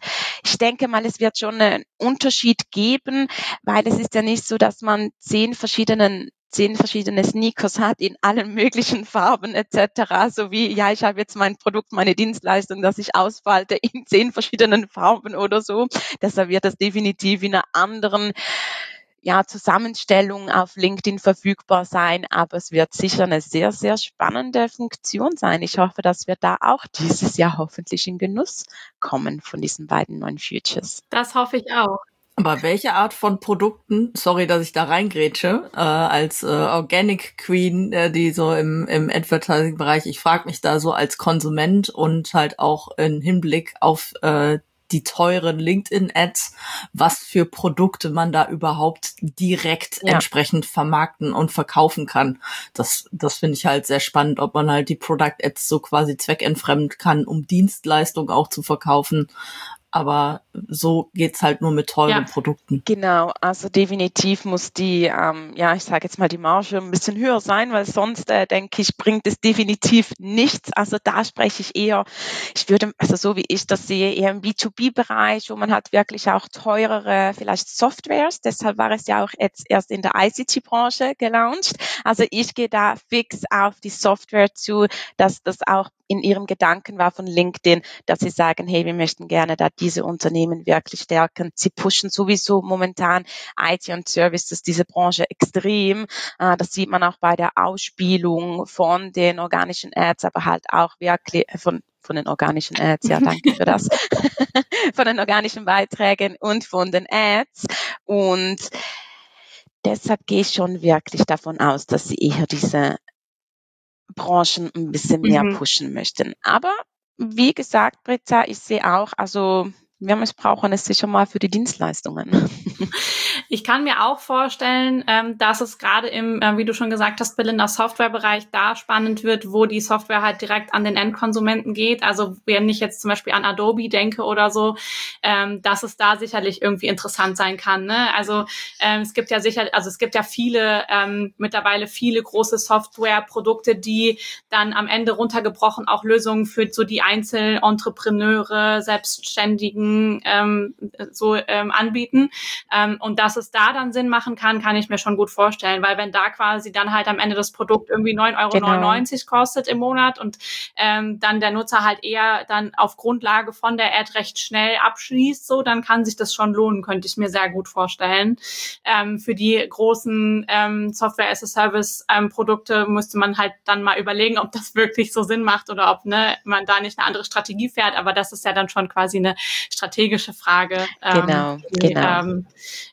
Ich denke mal, es wird schon einen Unterschied geben, weil es ist ja nicht so, dass man zehn verschiedenen zehn verschiedene Sneakers hat in allen möglichen Farben etc. So wie, ja, ich habe jetzt mein Produkt, meine Dienstleistung, das ich ausfalte in zehn verschiedenen Farben oder so. Deshalb wird das definitiv in einer anderen ja, Zusammenstellung auf LinkedIn verfügbar sein, aber es wird sicher eine sehr, sehr spannende Funktion sein. Ich hoffe, dass wir da auch dieses Jahr hoffentlich in Genuss kommen von diesen beiden neuen Futures. Das hoffe ich auch. Aber welche Art von Produkten, sorry, dass ich da reingrätsche, äh, als äh, Organic Queen, äh, die so im, im Advertising-Bereich, ich frage mich da so als Konsument und halt auch in Hinblick auf äh, die teuren LinkedIn-Ads, was für Produkte man da überhaupt direkt ja. entsprechend vermarkten und verkaufen kann. Das, das finde ich halt sehr spannend, ob man halt die Product-Ads so quasi zweckentfremden kann, um Dienstleistungen auch zu verkaufen aber so geht's halt nur mit teuren ja. Produkten. Genau, also definitiv muss die, ähm, ja, ich sage jetzt mal die Marge ein bisschen höher sein, weil sonst äh, denke ich, bringt es definitiv nichts. Also da spreche ich eher, ich würde, also so wie ich das sehe, eher im B2B-Bereich, wo man hat wirklich auch teurere, vielleicht Softwares. Deshalb war es ja auch jetzt erst in der ICT-Branche gelauncht. Also ich gehe da fix auf die Software zu, dass das auch in ihrem Gedanken war von LinkedIn, dass sie sagen, hey, wir möchten gerne da diese Unternehmen wirklich stärken. Sie pushen sowieso momentan IT und Services, diese Branche extrem. Äh, das sieht man auch bei der Ausspielung von den organischen Ads, aber halt auch wirklich äh, von von den organischen Ads, ja, danke für das, *laughs* von den organischen Beiträgen und von den Ads. Und deshalb gehe ich schon wirklich davon aus, dass sie eher diese Branchen ein bisschen mehr mhm. pushen möchten. Aber wie gesagt, Britta, ich sehe auch, also wir missbrauchen es sicher mal für die Dienstleistungen. *laughs* Ich kann mir auch vorstellen, ähm, dass es gerade im, äh, wie du schon gesagt hast, Belinda, Softwarebereich da spannend wird, wo die Software halt direkt an den Endkonsumenten geht. Also wenn ich jetzt zum Beispiel an Adobe denke oder so, ähm, dass es da sicherlich irgendwie interessant sein kann. Ne? Also ähm, es gibt ja sicher, also es gibt ja viele, mittlerweile viele große Softwareprodukte, die dann am Ende runtergebrochen auch Lösungen für so die einzelnen Entrepreneure, Selbstständigen, ähm, so ähm, anbieten. Ähm, und dass es da dann Sinn machen kann, kann ich mir schon gut vorstellen, weil wenn da quasi dann halt am Ende das Produkt irgendwie 9,99 Euro genau. kostet im Monat und ähm, dann der Nutzer halt eher dann auf Grundlage von der Ad recht schnell abschließt, so, dann kann sich das schon lohnen, könnte ich mir sehr gut vorstellen. Ähm, für die großen ähm, Software as a Service ähm, müsste man halt dann mal überlegen, ob das *laughs* wirklich so Sinn macht oder ob ne, man da nicht eine andere Strategie fährt. Aber das ist ja dann schon quasi eine strategische Frage. Ähm, genau, die, genau. Ähm,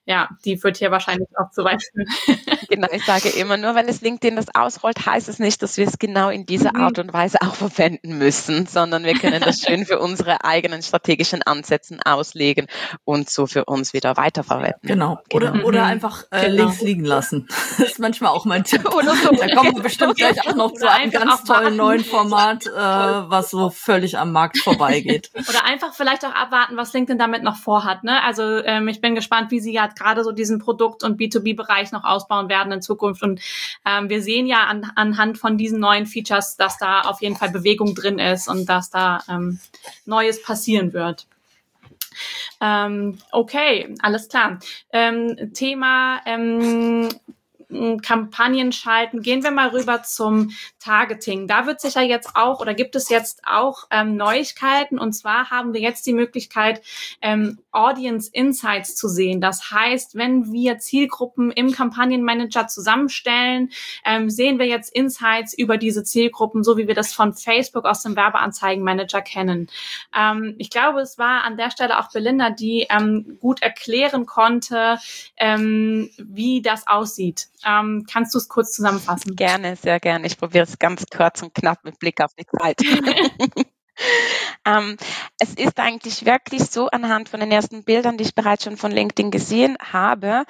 ja, die wird hier wahrscheinlich auch zu weit führen. *laughs* *laughs* genau, ich sage immer, nur weil es LinkedIn das ausrollt, heißt es nicht, dass wir es genau in dieser mhm. Art und Weise auch verwenden müssen, sondern wir können das schön für unsere eigenen strategischen Ansätzen auslegen und so für uns wieder weiterverwenden. Genau. Oder, genau. oder einfach äh, genau. links liegen lassen. *laughs* Das ist manchmal auch mein Tipp. oder so. Da kommen wir bestimmt gleich auch noch zu einem ganz tollen neuen Format, äh, was so völlig am Markt vorbeigeht. Oder einfach vielleicht auch abwarten, was LinkedIn damit noch vorhat. Ne? Also ähm, ich bin gespannt, wie sie ja gerade so diesen Produkt- und B2B-Bereich noch ausbauen werden in Zukunft. Und ähm, wir sehen ja an, anhand von diesen neuen Features, dass da auf jeden Fall Bewegung drin ist und dass da ähm, Neues passieren wird. Ähm, okay, alles klar. Ähm, Thema ähm, Kampagnen schalten. Gehen wir mal rüber zum Targeting. Da wird sicher jetzt auch oder gibt es jetzt auch ähm, Neuigkeiten. Und zwar haben wir jetzt die Möglichkeit, ähm, Audience Insights zu sehen. Das heißt, wenn wir Zielgruppen im Kampagnenmanager zusammenstellen, ähm, sehen wir jetzt Insights über diese Zielgruppen, so wie wir das von Facebook aus dem Werbeanzeigenmanager kennen. Ähm, ich glaube, es war an der Stelle auch Belinda, die ähm, gut erklären konnte, ähm, wie das aussieht. Ähm, kannst du es kurz zusammenfassen? Gerne, sehr gerne. Ich probiere es ganz kurz und knapp mit Blick auf die Zeit. *laughs* ähm, es ist eigentlich wirklich so anhand von den ersten Bildern, die ich bereits schon von LinkedIn gesehen habe,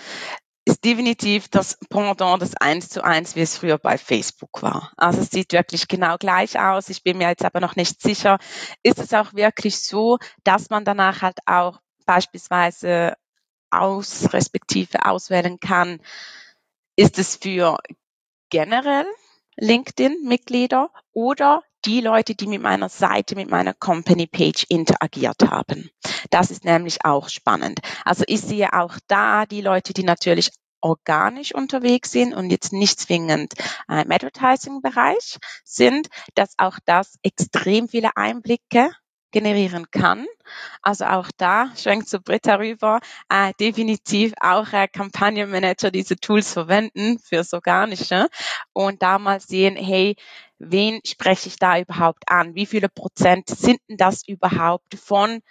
ist definitiv das Pendant des 1 zu 1, wie es früher bei Facebook war. Also es sieht wirklich genau gleich aus. Ich bin mir jetzt aber noch nicht sicher, ist es auch wirklich so, dass man danach halt auch beispielsweise aus respektive auswählen kann, ist es für generell LinkedIn-Mitglieder oder die Leute, die mit meiner Seite, mit meiner Company-Page interagiert haben. Das ist nämlich auch spannend. Also ich sehe auch da die Leute, die natürlich organisch unterwegs sind und jetzt nicht zwingend im Advertising-Bereich sind, dass auch das extrem viele Einblicke generieren kann. Also auch da schwenkt zu Britta rüber, äh, definitiv auch äh, Kampagnenmanager diese Tools verwenden fürs Organische und da mal sehen, hey, wen spreche ich da überhaupt an? Wie viele Prozent sind denn das überhaupt von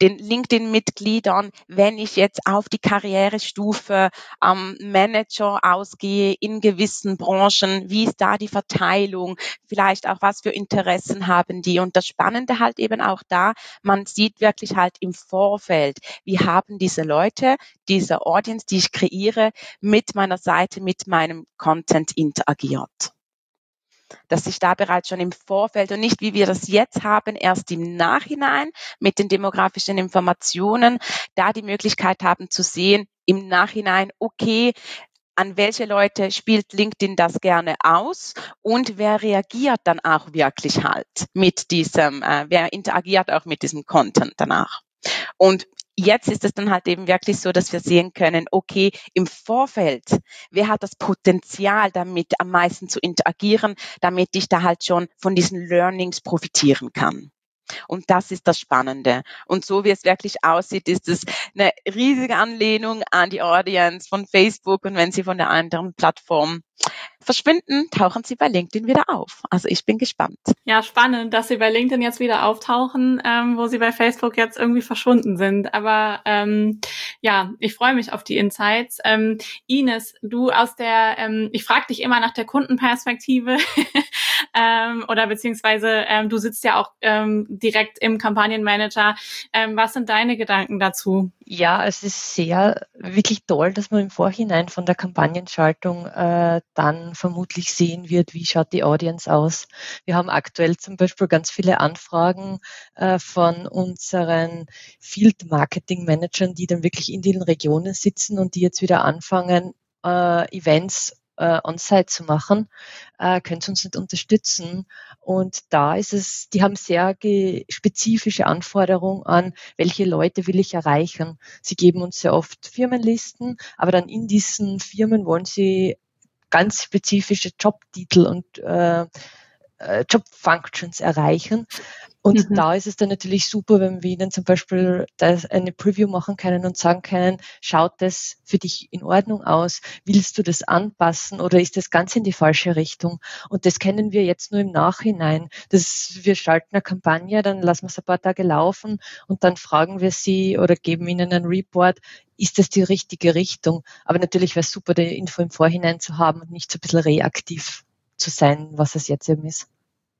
den LinkedIn-Mitgliedern, wenn ich jetzt auf die Karrierestufe ähm, Manager ausgehe in gewissen Branchen, wie ist da die Verteilung, vielleicht auch was für Interessen haben die. Und das Spannende halt eben auch da, man sieht wirklich halt im Vorfeld, wie haben diese Leute, diese Audience, die ich kreiere, mit meiner Seite, mit meinem Content interagiert dass sich da bereits schon im Vorfeld und nicht wie wir das jetzt haben, erst im Nachhinein mit den demografischen Informationen, da die Möglichkeit haben zu sehen, im Nachhinein, okay, an welche Leute spielt LinkedIn das gerne aus und wer reagiert dann auch wirklich halt mit diesem, äh, wer interagiert auch mit diesem Content danach. Und jetzt ist es dann halt eben wirklich so, dass wir sehen können, okay, im Vorfeld, wer hat das Potenzial damit am meisten zu interagieren, damit ich da halt schon von diesen Learnings profitieren kann. Und das ist das Spannende. Und so wie es wirklich aussieht, ist es eine riesige Anlehnung an die Audience von Facebook. Und wenn Sie von der anderen Plattform verschwinden, tauchen sie bei LinkedIn wieder auf. Also ich bin gespannt. Ja, spannend, dass sie bei LinkedIn jetzt wieder auftauchen, ähm, wo sie bei Facebook jetzt irgendwie verschwunden sind. Aber ähm, ja, ich freue mich auf die Insights. Ähm, Ines, du aus der, ähm, ich frage dich immer nach der Kundenperspektive *laughs* ähm, oder beziehungsweise ähm, du sitzt ja auch ähm, direkt im Kampagnenmanager. Ähm, was sind deine Gedanken dazu? Ja, es ist sehr wirklich toll, dass man im Vorhinein von der Kampagnenschaltung äh, dann vermutlich sehen wird, wie schaut die Audience aus. Wir haben aktuell zum Beispiel ganz viele Anfragen äh, von unseren Field Marketing Managern, die dann wirklich in den Regionen sitzen und die jetzt wieder anfangen, äh, Events äh, on-site zu machen, äh, können Sie uns nicht unterstützen. Und da ist es, die haben sehr spezifische Anforderungen an, welche Leute will ich erreichen. Sie geben uns sehr oft Firmenlisten, aber dann in diesen Firmen wollen sie ganz spezifische Jobtitel und äh, äh Job Functions erreichen. Und mhm. da ist es dann natürlich super, wenn wir Ihnen zum Beispiel eine Preview machen können und sagen können, schaut das für dich in Ordnung aus? Willst du das anpassen oder ist das ganz in die falsche Richtung? Und das kennen wir jetzt nur im Nachhinein. Das, wir schalten eine Kampagne, dann lassen wir es ein paar Tage laufen und dann fragen wir sie oder geben ihnen einen Report, ist das die richtige Richtung? Aber natürlich wäre es super, die Info im Vorhinein zu haben und nicht so ein bisschen reaktiv zu sein, was es jetzt eben ist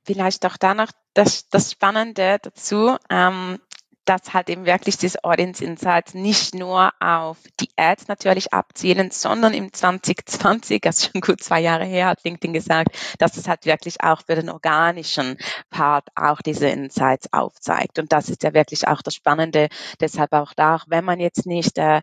vielleicht auch danach das, das Spannende dazu. Ähm, dass halt eben wirklich diese Audience Insights nicht nur auf die Ads natürlich abzielen, sondern im 2020, also schon gut zwei Jahre her, hat LinkedIn gesagt, dass es halt wirklich auch für den organischen Part auch diese Insights aufzeigt. Und das ist ja wirklich auch das Spannende. Deshalb auch da, auch wenn man jetzt nicht äh,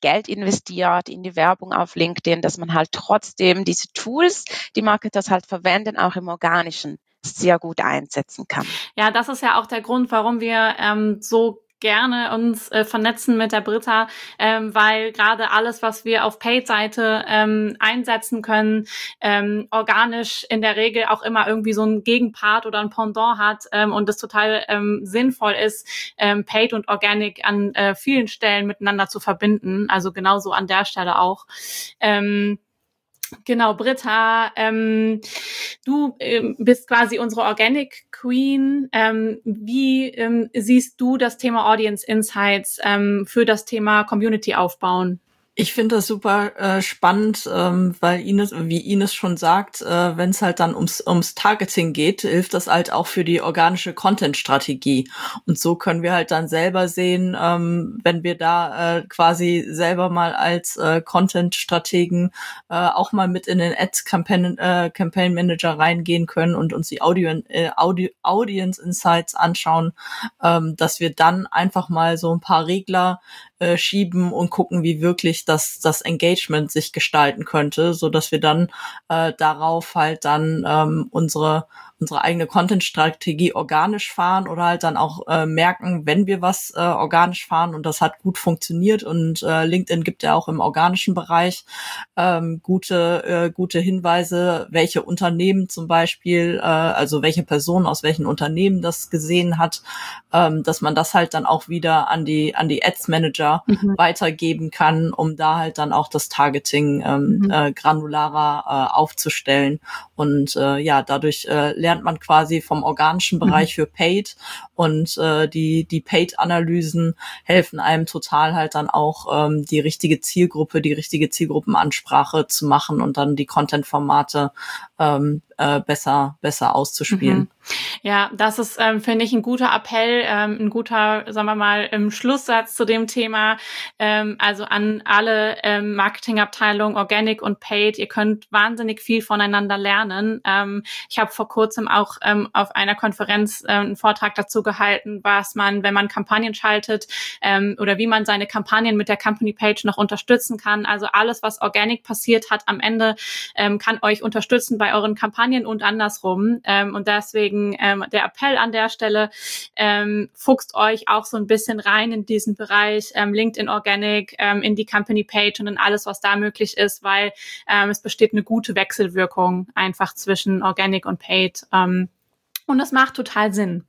Geld investiert in die Werbung auf LinkedIn, dass man halt trotzdem diese Tools, die Marketers halt verwenden, auch im organischen sehr gut einsetzen kann. Ja, das ist ja auch der Grund, warum wir ähm, so gerne uns äh, vernetzen mit der Britta, ähm, weil gerade alles, was wir auf Paid-Seite ähm, einsetzen können, ähm, organisch in der Regel auch immer irgendwie so ein Gegenpart oder ein Pendant hat ähm, und es total ähm, sinnvoll ist, ähm, Paid und Organic an äh, vielen Stellen miteinander zu verbinden. Also genauso an der Stelle auch. Ähm, Genau, Britta, ähm, du ähm, bist quasi unsere Organic Queen. Ähm, wie ähm, siehst du das Thema Audience Insights ähm, für das Thema Community aufbauen? Ich finde das super äh, spannend, ähm, weil Ines, wie Ines schon sagt, äh, wenn es halt dann ums, ums Targeting geht, hilft das halt auch für die organische Content-Strategie. Und so können wir halt dann selber sehen, ähm, wenn wir da äh, quasi selber mal als äh, Content-Strategen äh, auch mal mit in den Ads-Campaign äh, Campaign Manager reingehen können und uns die Audio, äh, Audio, Audience Insights anschauen, ähm, dass wir dann einfach mal so ein paar Regler äh, schieben und gucken, wie wirklich das, das Engagement sich gestalten könnte, so dass wir dann äh, darauf halt dann ähm, unsere unsere eigene Content-Strategie organisch fahren oder halt dann auch äh, merken, wenn wir was äh, organisch fahren und das hat gut funktioniert und äh, LinkedIn gibt ja auch im organischen Bereich ähm, gute, äh, gute Hinweise, welche Unternehmen zum Beispiel, äh, also welche Person aus welchen Unternehmen das gesehen hat, ähm, dass man das halt dann auch wieder an die, an die Ads Manager mhm. weitergeben kann, um da halt dann auch das Targeting ähm, mhm. äh, granularer äh, aufzustellen. Und äh, ja, dadurch äh, lernt man quasi vom organischen Bereich mhm. für Paid und äh, die, die Paid-Analysen helfen einem total halt dann auch ähm, die richtige Zielgruppe, die richtige Zielgruppenansprache zu machen und dann die Content-Formate ähm, äh, besser, besser auszuspielen. Mhm. Ja, das ist, ähm, finde ich, ein guter Appell, ähm, ein guter, sagen wir mal, im Schlusssatz zu dem Thema. Ähm, also an alle ähm, Marketingabteilungen, Organic und Paid, ihr könnt wahnsinnig viel voneinander lernen. Ähm, ich habe vor kurzem auch ähm, auf einer Konferenz äh, einen Vortrag dazu gehalten, was man, wenn man Kampagnen schaltet ähm, oder wie man seine Kampagnen mit der Company Page noch unterstützen kann. Also alles, was Organic passiert hat am Ende, ähm, kann euch unterstützen bei euren Kampagnen und andersrum. Ähm, und deswegen ähm, der Appell an der Stelle, ähm, fuchst euch auch so ein bisschen rein in diesen Bereich ähm, LinkedIn Organic, ähm, in die Company Page und in alles, was da möglich ist, weil ähm, es besteht eine gute Wechselwirkung einfach zwischen Organic und Paid. Ähm, und das macht total Sinn.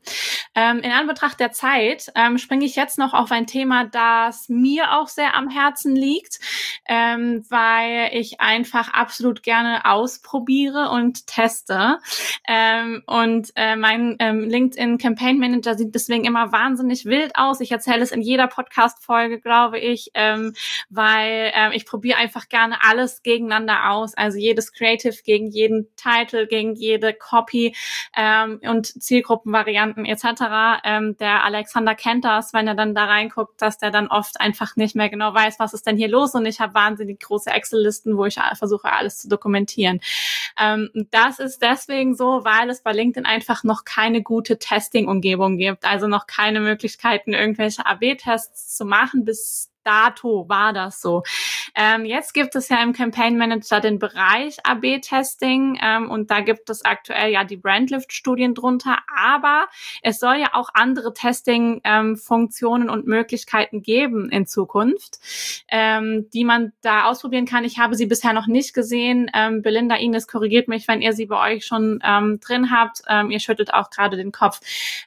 Ähm, in Anbetracht der Zeit ähm, springe ich jetzt noch auf ein Thema, das mir auch sehr am Herzen liegt, ähm, weil ich einfach absolut gerne ausprobiere und teste. Ähm, und äh, mein ähm, LinkedIn Campaign Manager sieht deswegen immer wahnsinnig wild aus. Ich erzähle es in jeder Podcast-Folge, glaube ich, ähm, weil ähm, ich probiere einfach gerne alles gegeneinander aus. Also jedes Creative gegen jeden Title, gegen jede Copy. Und Zielgruppenvarianten etc. Ähm, der Alexander kennt das, wenn er dann da reinguckt, dass der dann oft einfach nicht mehr genau weiß, was ist denn hier los und ich habe wahnsinnig große Excel-Listen, wo ich versuche, alles zu dokumentieren. Ähm, das ist deswegen so, weil es bei LinkedIn einfach noch keine gute Testing-Umgebung gibt, also noch keine Möglichkeiten, irgendwelche AB-Tests zu machen, bis dato war das so. Ähm, jetzt gibt es ja im Campaign Manager den Bereich AB-Testing ähm, und da gibt es aktuell ja die Brandlift-Studien drunter, aber es soll ja auch andere Testing-Funktionen ähm, und Möglichkeiten geben in Zukunft, ähm, die man da ausprobieren kann. Ich habe sie bisher noch nicht gesehen. Ähm, Belinda Ines korrigiert mich, wenn ihr sie bei euch schon ähm, drin habt. Ihr schüttelt auch gerade den Kopf.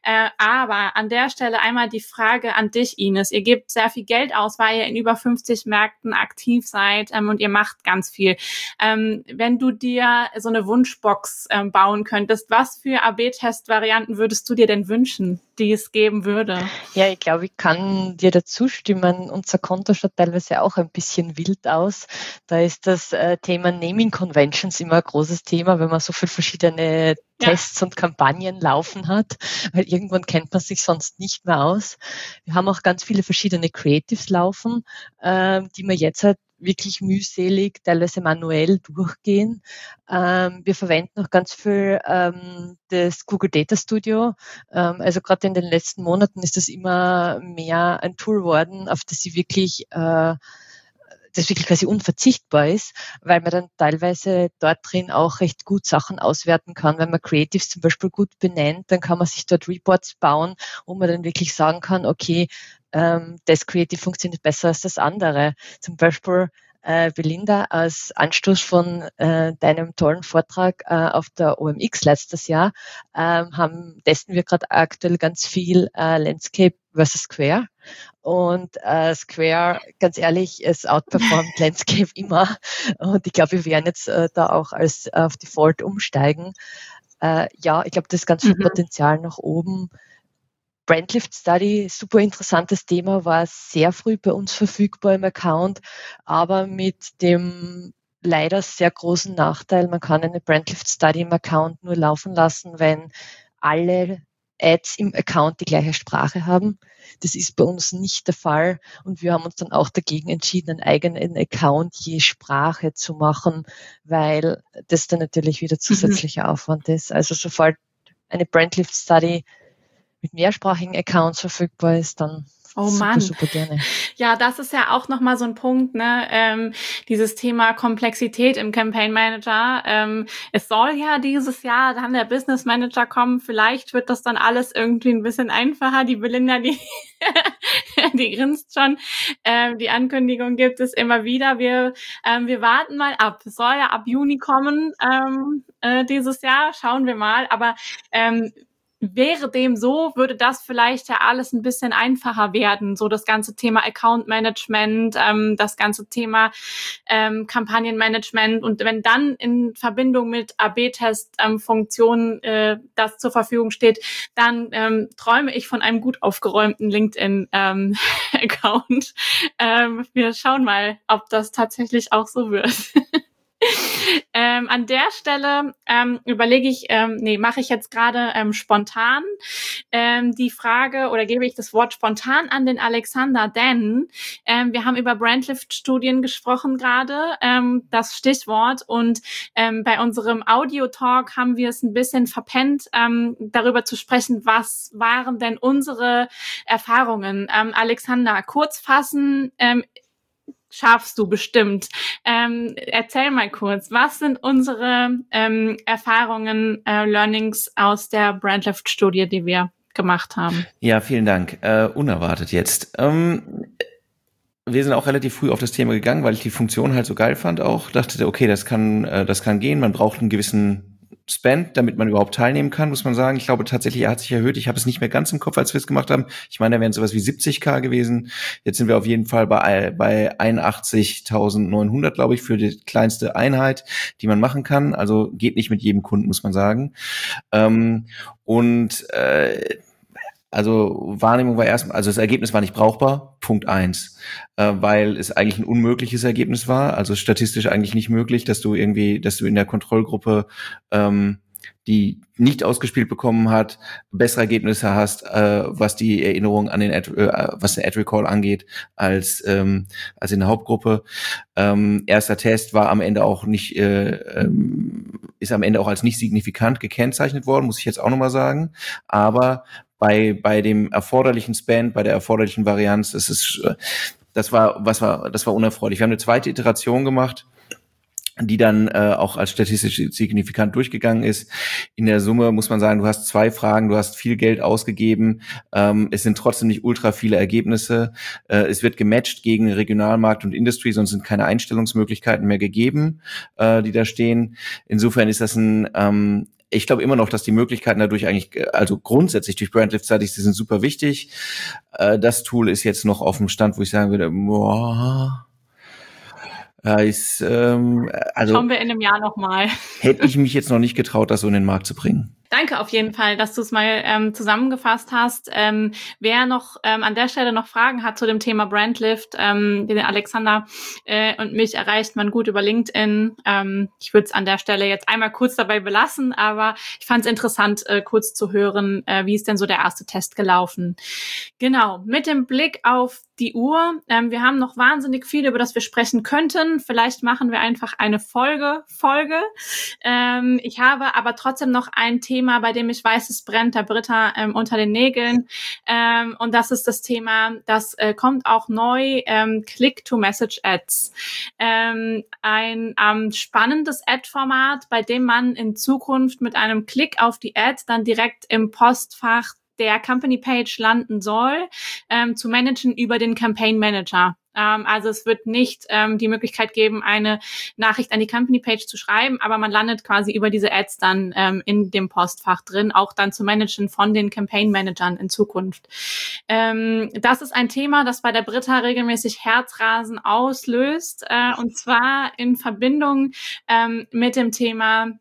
Äh, aber an der Stelle einmal die Frage an dich, Ines. Ihr gebt sehr viel Geld aus, weil weil ihr in über 50 Märkten aktiv seid ähm, und ihr macht ganz viel. Ähm, wenn du dir so eine Wunschbox ähm, bauen könntest, was für AB-Test-Varianten würdest du dir denn wünschen, die es geben würde? Ja, ich glaube, ich kann dir dazu stimmen. Unser Konto schaut teilweise auch ein bisschen wild aus. Da ist das äh, Thema Naming Conventions immer ein großes Thema, wenn man so viele verschiedene Tests ja. und Kampagnen laufen hat, weil irgendwann kennt man sich sonst nicht mehr aus. Wir haben auch ganz viele verschiedene Creatives laufen, äh, die wir jetzt halt wirklich mühselig, teilweise manuell durchgehen. Ähm, wir verwenden auch ganz viel ähm, das Google Data Studio. Ähm, also gerade in den letzten Monaten ist das immer mehr ein Tool worden, auf das ich wirklich äh, das wirklich quasi unverzichtbar ist, weil man dann teilweise dort drin auch recht gut Sachen auswerten kann. Wenn man Creatives zum Beispiel gut benennt, dann kann man sich dort Reports bauen, wo man dann wirklich sagen kann, okay, ähm, das Creative funktioniert besser als das andere. Zum Beispiel äh, Belinda, als Anstoß von äh, deinem tollen Vortrag äh, auf der OMX letztes Jahr ähm, haben, testen wir gerade aktuell ganz viel äh, Landscape versus Square. Und äh, Square, ganz ehrlich, es outperformt *laughs* Landscape immer. Und ich glaube, wir werden jetzt äh, da auch als auf Default umsteigen. Äh, ja, ich glaube, das ist ganz viel mhm. Potenzial nach oben. Brandlift Study, super interessantes Thema, war sehr früh bei uns verfügbar im Account, aber mit dem leider sehr großen Nachteil, man kann eine Brandlift Study im Account nur laufen lassen, wenn alle Ads im Account die gleiche Sprache haben. Das ist bei uns nicht der Fall und wir haben uns dann auch dagegen entschieden, einen eigenen Account je Sprache zu machen, weil das dann natürlich wieder mhm. zusätzlicher mhm. Aufwand ist. Also sobald eine Brandlift Study mit mehrsprachigen Accounts verfügbar ist, dann Oh super, Mann. super gerne. *laughs* Ja, das ist ja auch nochmal so ein Punkt, ne? Ähm, dieses Thema Komplexität im Campaign Manager. Ähm, es soll ja dieses Jahr dann der Business Manager kommen. Vielleicht wird das dann alles irgendwie ein bisschen einfacher. Die Belinda, die, *laughs* die grinst schon. Ähm, die Ankündigung gibt es immer wieder. Wir, ähm, wir warten mal ab. Es soll ja ab Juni kommen ähm, äh, dieses Jahr. Schauen wir mal. Aber ähm, wäre dem so, würde das vielleicht ja alles ein bisschen einfacher werden. So das ganze Thema Account Management, ähm, das ganze Thema ähm, Kampagnenmanagement und wenn dann in Verbindung mit AB-Test-Funktionen ähm, äh, das zur Verfügung steht, dann ähm, träume ich von einem gut aufgeräumten LinkedIn-Account. Ähm, *laughs* ähm, wir schauen mal, ob das tatsächlich auch so wird. *laughs* *laughs* ähm, an der Stelle ähm, überlege ich, ähm, nee, mache ich jetzt gerade ähm, spontan ähm, die Frage oder gebe ich das Wort spontan an den Alexander, denn ähm, wir haben über Brandlift-Studien gesprochen gerade, ähm, das Stichwort und ähm, bei unserem Audio-Talk haben wir es ein bisschen verpennt, ähm, darüber zu sprechen, was waren denn unsere Erfahrungen. Ähm, Alexander, kurz fassen, ähm, schaffst du bestimmt. Ähm, erzähl mal kurz, was sind unsere ähm, Erfahrungen, äh, Learnings aus der Brandlift-Studie, die wir gemacht haben? Ja, vielen Dank. Äh, unerwartet jetzt. Ähm, wir sind auch relativ früh auf das Thema gegangen, weil ich die Funktion halt so geil fand auch. Dachte, okay, das kann, äh, das kann gehen. Man braucht einen gewissen Spend, damit man überhaupt teilnehmen kann, muss man sagen. Ich glaube tatsächlich, er hat sich erhöht. Ich habe es nicht mehr ganz im Kopf, als wir es gemacht haben. Ich meine, da wären sowas wie 70k gewesen. Jetzt sind wir auf jeden Fall bei, bei 81.900, glaube ich, für die kleinste Einheit, die man machen kann. Also geht nicht mit jedem Kunden, muss man sagen. Ähm, und äh, also Wahrnehmung war erstmal, also das Ergebnis war nicht brauchbar, Punkt eins, äh, weil es eigentlich ein unmögliches Ergebnis war, also statistisch eigentlich nicht möglich, dass du irgendwie, dass du in der Kontrollgruppe ähm, die nicht ausgespielt bekommen hat, bessere Ergebnisse hast, äh, was die Erinnerung an den Ad, äh, was den Ad Recall angeht, als ähm, als in der Hauptgruppe. Ähm, erster Test war am Ende auch nicht äh, ähm, ist am Ende auch als nicht signifikant gekennzeichnet worden, muss ich jetzt auch nochmal sagen. Aber bei, bei dem erforderlichen Spend, bei der erforderlichen Varianz, das ist, äh, das war, was war, das war unerfreulich. Wir haben eine zweite Iteration gemacht, die dann äh, auch als statistisch signifikant durchgegangen ist. In der Summe muss man sagen, du hast zwei Fragen, du hast viel Geld ausgegeben, ähm, es sind trotzdem nicht ultra viele Ergebnisse. Äh, es wird gematcht gegen Regionalmarkt und Industry, sonst sind keine Einstellungsmöglichkeiten mehr gegeben, äh, die da stehen. Insofern ist das ein ähm, ich glaube immer noch, dass die Möglichkeiten dadurch eigentlich, äh, also grundsätzlich durch Brandlift seitig, die sind super wichtig. Äh, das Tool ist jetzt noch auf dem Stand, wo ich sagen würde, boah, äh, ist, ähm, also Schauen wir in einem Jahr nochmal. hätte ich mich jetzt noch nicht getraut, das so in den Markt zu bringen. Danke auf jeden Fall, dass du es mal ähm, zusammengefasst hast. Ähm, wer noch ähm, an der Stelle noch Fragen hat zu dem Thema Brandlift, ähm, den Alexander äh, und mich erreicht man gut über LinkedIn. Ähm, ich würde es an der Stelle jetzt einmal kurz dabei belassen, aber ich fand es interessant, äh, kurz zu hören, äh, wie ist denn so der erste Test gelaufen. Genau, mit dem Blick auf die Uhr. Ähm, wir haben noch wahnsinnig viel, über das wir sprechen könnten. Vielleicht machen wir einfach eine Folge, Folge. Ähm, ich habe aber trotzdem noch ein Thema, Thema, bei dem ich weiß, es brennt der Britta ähm, unter den Nägeln. Ähm, und das ist das Thema, das äh, kommt auch neu, ähm, Click-to-Message-Ads. Ähm, ein ähm, spannendes Ad-Format, bei dem man in Zukunft mit einem Klick auf die Ad dann direkt im Postfach der Company Page landen soll, ähm, zu managen über den Campaign Manager. Ähm, also es wird nicht ähm, die Möglichkeit geben, eine Nachricht an die Company Page zu schreiben, aber man landet quasi über diese Ads dann ähm, in dem Postfach drin, auch dann zu managen von den Campaign Managern in Zukunft. Ähm, das ist ein Thema, das bei der Britta regelmäßig Herzrasen auslöst, äh, und zwar in Verbindung ähm, mit dem Thema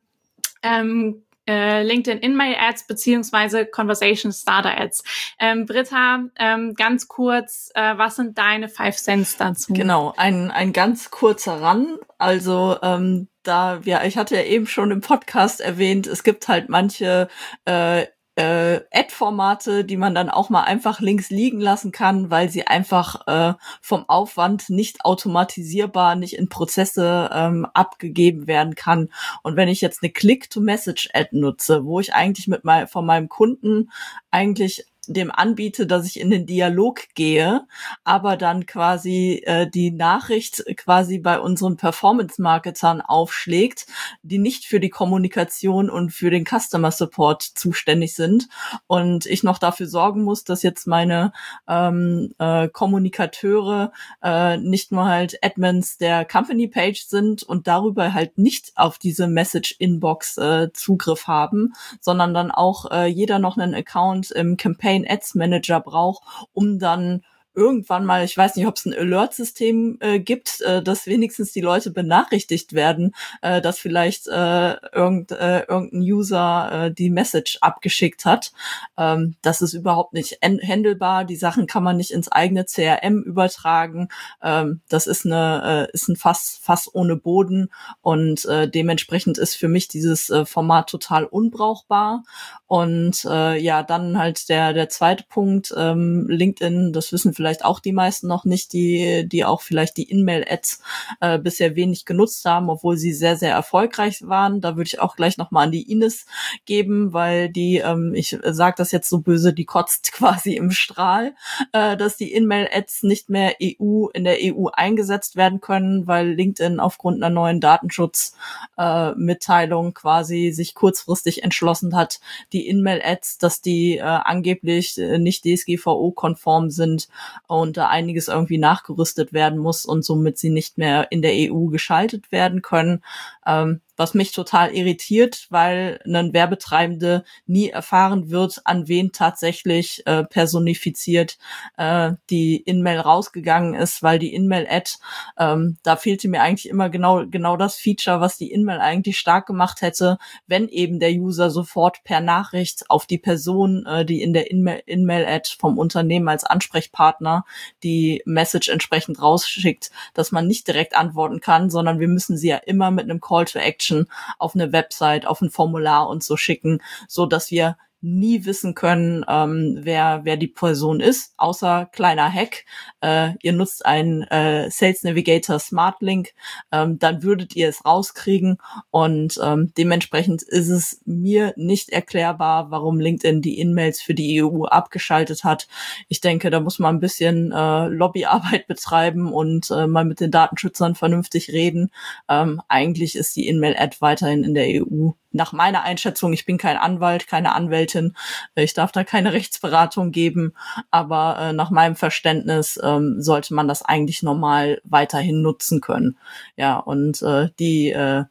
ähm, äh, LinkedIn In-Mail Ads beziehungsweise Conversation Starter Ads. Ähm, Britta, ähm, ganz kurz, äh, was sind deine Five Cents dazu? Genau, ein, ein ganz kurzer Run. Also ähm, da wir, ich hatte ja eben schon im Podcast erwähnt, es gibt halt manche äh, äh, Ad-Formate, die man dann auch mal einfach links liegen lassen kann, weil sie einfach äh, vom Aufwand nicht automatisierbar, nicht in Prozesse ähm, abgegeben werden kann. Und wenn ich jetzt eine Click-to-Message-Ad nutze, wo ich eigentlich mit mein, von meinem Kunden eigentlich dem anbiete, dass ich in den Dialog gehe, aber dann quasi äh, die Nachricht quasi bei unseren Performance-Marketern aufschlägt, die nicht für die Kommunikation und für den Customer Support zuständig sind. Und ich noch dafür sorgen muss, dass jetzt meine ähm, äh, Kommunikateure äh, nicht nur halt Admins der Company Page sind und darüber halt nicht auf diese Message Inbox äh, Zugriff haben, sondern dann auch äh, jeder noch einen Account im Campaign Ads Manager braucht, um dann irgendwann mal, ich weiß nicht, ob es ein Alert-System äh, gibt, äh, dass wenigstens die Leute benachrichtigt werden, äh, dass vielleicht äh, irgend, äh, irgendein User äh, die Message abgeschickt hat. Ähm, das ist überhaupt nicht handelbar. Die Sachen kann man nicht ins eigene CRM übertragen. Ähm, das ist eine äh, ist ein Fass Fass ohne Boden und äh, dementsprechend ist für mich dieses äh, Format total unbrauchbar. Und äh, ja, dann halt der der zweite Punkt ähm, LinkedIn. Das wissen vielleicht vielleicht auch die meisten noch nicht, die, die auch vielleicht die In-Mail-Ads äh, bisher wenig genutzt haben, obwohl sie sehr, sehr erfolgreich waren. Da würde ich auch gleich nochmal an die Ines geben, weil die, ähm, ich sage das jetzt so böse, die kotzt *laughs* quasi im Strahl, äh, dass die In-Mail-Ads nicht mehr EU in der EU eingesetzt werden können, weil LinkedIn aufgrund einer neuen Datenschutzmitteilung äh, quasi sich kurzfristig entschlossen hat, die In-Mail-Ads, dass die äh, angeblich äh, nicht DSGVO-konform sind, und da einiges irgendwie nachgerüstet werden muss und somit sie nicht mehr in der EU geschaltet werden können. Ähm, was mich total irritiert, weil ein Werbetreibende nie erfahren wird, an wen tatsächlich äh, personifiziert äh, die In-Mail rausgegangen ist, weil die In-Mail-Ad, ähm, da fehlte mir eigentlich immer genau genau das Feature, was die In-Mail eigentlich stark gemacht hätte, wenn eben der User sofort per Nachricht auf die Person, äh, die in der In-Mail-Ad vom Unternehmen als Ansprechpartner die Message entsprechend rausschickt, dass man nicht direkt antworten kann, sondern wir müssen sie ja immer mit einem Call to Action Action auf eine Website, auf ein Formular und so schicken, so dass wir nie wissen können, ähm, wer, wer die Person ist, außer kleiner Hack. Äh, ihr nutzt einen äh, Sales Navigator Smart Link, ähm, dann würdet ihr es rauskriegen und ähm, dementsprechend ist es mir nicht erklärbar, warum LinkedIn die In-Mails für die EU abgeschaltet hat. Ich denke, da muss man ein bisschen äh, Lobbyarbeit *laughs* betreiben und äh, mal mit den Datenschützern vernünftig reden. Ähm, eigentlich ist die In-Mail-Ad weiterhin in der EU nach meiner Einschätzung, ich bin kein Anwalt, keine Anwältin, äh, ich darf da keine *laughs* Rechtsberatung geben, aber äh, nach meinem Verständnis ähm, sollte man das eigentlich normal weiterhin nutzen können. Ja, und äh, die äh,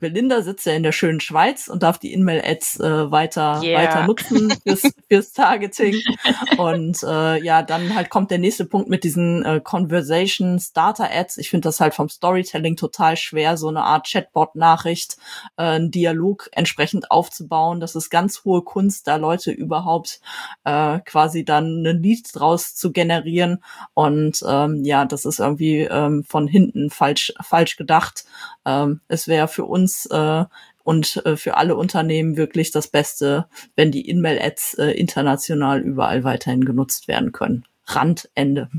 Belinda sitzt ja in der schönen Schweiz und darf die In-Mail-Ads äh, weiter, yeah. weiter nutzen *laughs* fürs, fürs Targeting. und äh, ja, dann halt kommt der nächste Punkt mit diesen äh, Conversation Starter Ads. Ich finde das halt vom Storytelling total schwer, so eine Art Chatbot-Nachricht, äh, einen Dialog entsprechend aufzubauen. Das ist ganz hohe Kunst, da Leute überhaupt äh, quasi dann ein Lied draus zu generieren. Und ähm, ja, das ist irgendwie ähm, von hinten falsch, falsch gedacht. Ähm, es wäre für uns äh, und äh, für alle Unternehmen wirklich das Beste, wenn die In-Mail-Ads äh, international überall weiterhin genutzt werden können. Randende.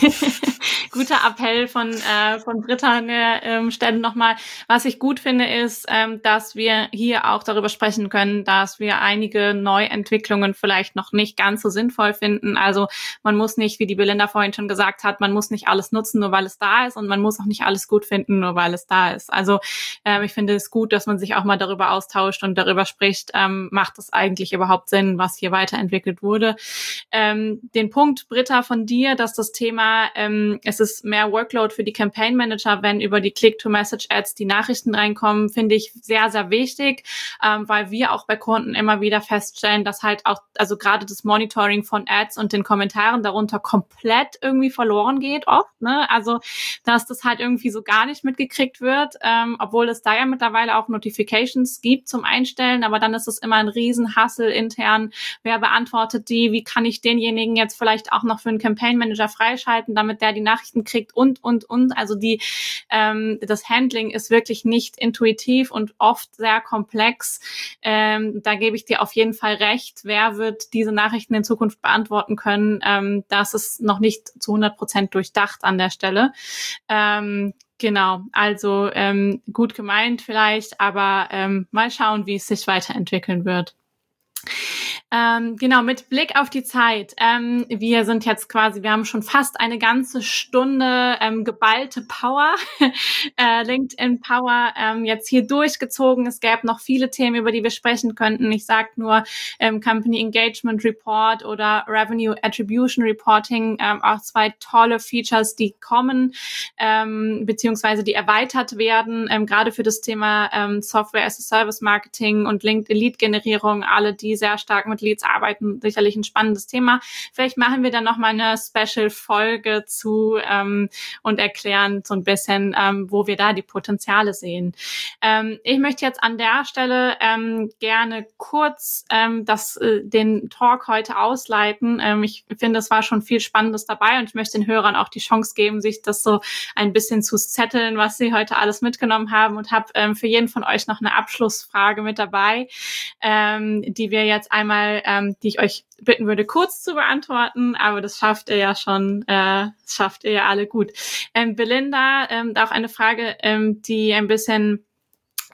*laughs* Guter Appell von, äh, von Britta an der ähm, Stelle nochmal. Was ich gut finde, ist, ähm, dass wir hier auch darüber sprechen können, dass wir einige Neuentwicklungen vielleicht noch nicht ganz so sinnvoll finden. Also man muss nicht, wie die Belinda vorhin schon gesagt hat, man muss nicht alles nutzen, nur weil es da ist und man muss auch nicht alles gut finden, nur weil es da ist. Also ähm, ich finde es gut, dass man sich auch mal darüber austauscht und darüber spricht, ähm, macht es eigentlich überhaupt Sinn, was hier weiterentwickelt wurde. Ähm, den Punkt, Britta, Britta, von dir, dass das Thema, ähm, es ist mehr Workload für die Campaign Manager, wenn über die Click-to-Message-Ads die Nachrichten reinkommen, finde ich sehr, sehr wichtig, ähm, weil wir auch bei Kunden immer wieder feststellen, dass halt auch, also gerade das Monitoring von Ads und den Kommentaren darunter komplett irgendwie verloren geht oft, ne? Also, dass das halt irgendwie so gar nicht mitgekriegt wird, ähm, obwohl es da ja mittlerweile auch Notifications gibt zum Einstellen, aber dann ist es immer ein Riesenhassel intern. Wer beantwortet die? Wie kann ich denjenigen jetzt vielleicht auch noch für einen Campaign Manager freischalten, damit der die Nachrichten kriegt und, und, und. Also die, ähm, das Handling ist wirklich nicht intuitiv und oft sehr komplex. Ähm, da gebe ich dir auf jeden Fall recht. Wer wird diese Nachrichten in Zukunft beantworten können? Ähm, das ist noch nicht zu 100 Prozent durchdacht an der Stelle. Ähm, Genau, also ähm, gut gemeint vielleicht, aber ähm, mal schauen, wie es sich weiterentwickeln wird. Ähm, genau, mit Blick auf die Zeit. Ähm, wir sind jetzt quasi, wir haben schon fast eine ganze Stunde ähm, geballte Power, *laughs* äh, LinkedIn Power ähm, jetzt hier durchgezogen. Es gäbe noch viele Themen, über die wir sprechen könnten. Ich sage nur ähm, Company Engagement Report oder Revenue Attribution Reporting, ähm, auch zwei tolle Features, die kommen, ähm, beziehungsweise die erweitert werden, ähm, gerade für das Thema ähm, Software as a Service Marketing und LinkedIn Lead Generierung, alle, die sehr stark mit Leads arbeiten, sicherlich ein spannendes Thema. Vielleicht machen wir dann noch mal eine Special-Folge zu ähm, und erklären so ein bisschen, ähm, wo wir da die Potenziale sehen. Ähm, ich möchte jetzt an der Stelle ähm, gerne kurz ähm, das, äh, den Talk heute ausleiten. Ähm, ich finde, es war schon viel Spannendes dabei und ich möchte den Hörern auch die Chance geben, sich das so ein bisschen zu zetteln, was sie heute alles mitgenommen haben und habe ähm, für jeden von euch noch eine Abschlussfrage mit dabei, ähm, die wir jetzt einmal, ähm, die ich euch bitten würde, kurz zu beantworten, aber das schafft ihr ja schon, äh, das schafft ihr ja alle gut. Ähm, Belinda, ähm, auch eine Frage, ähm, die ein bisschen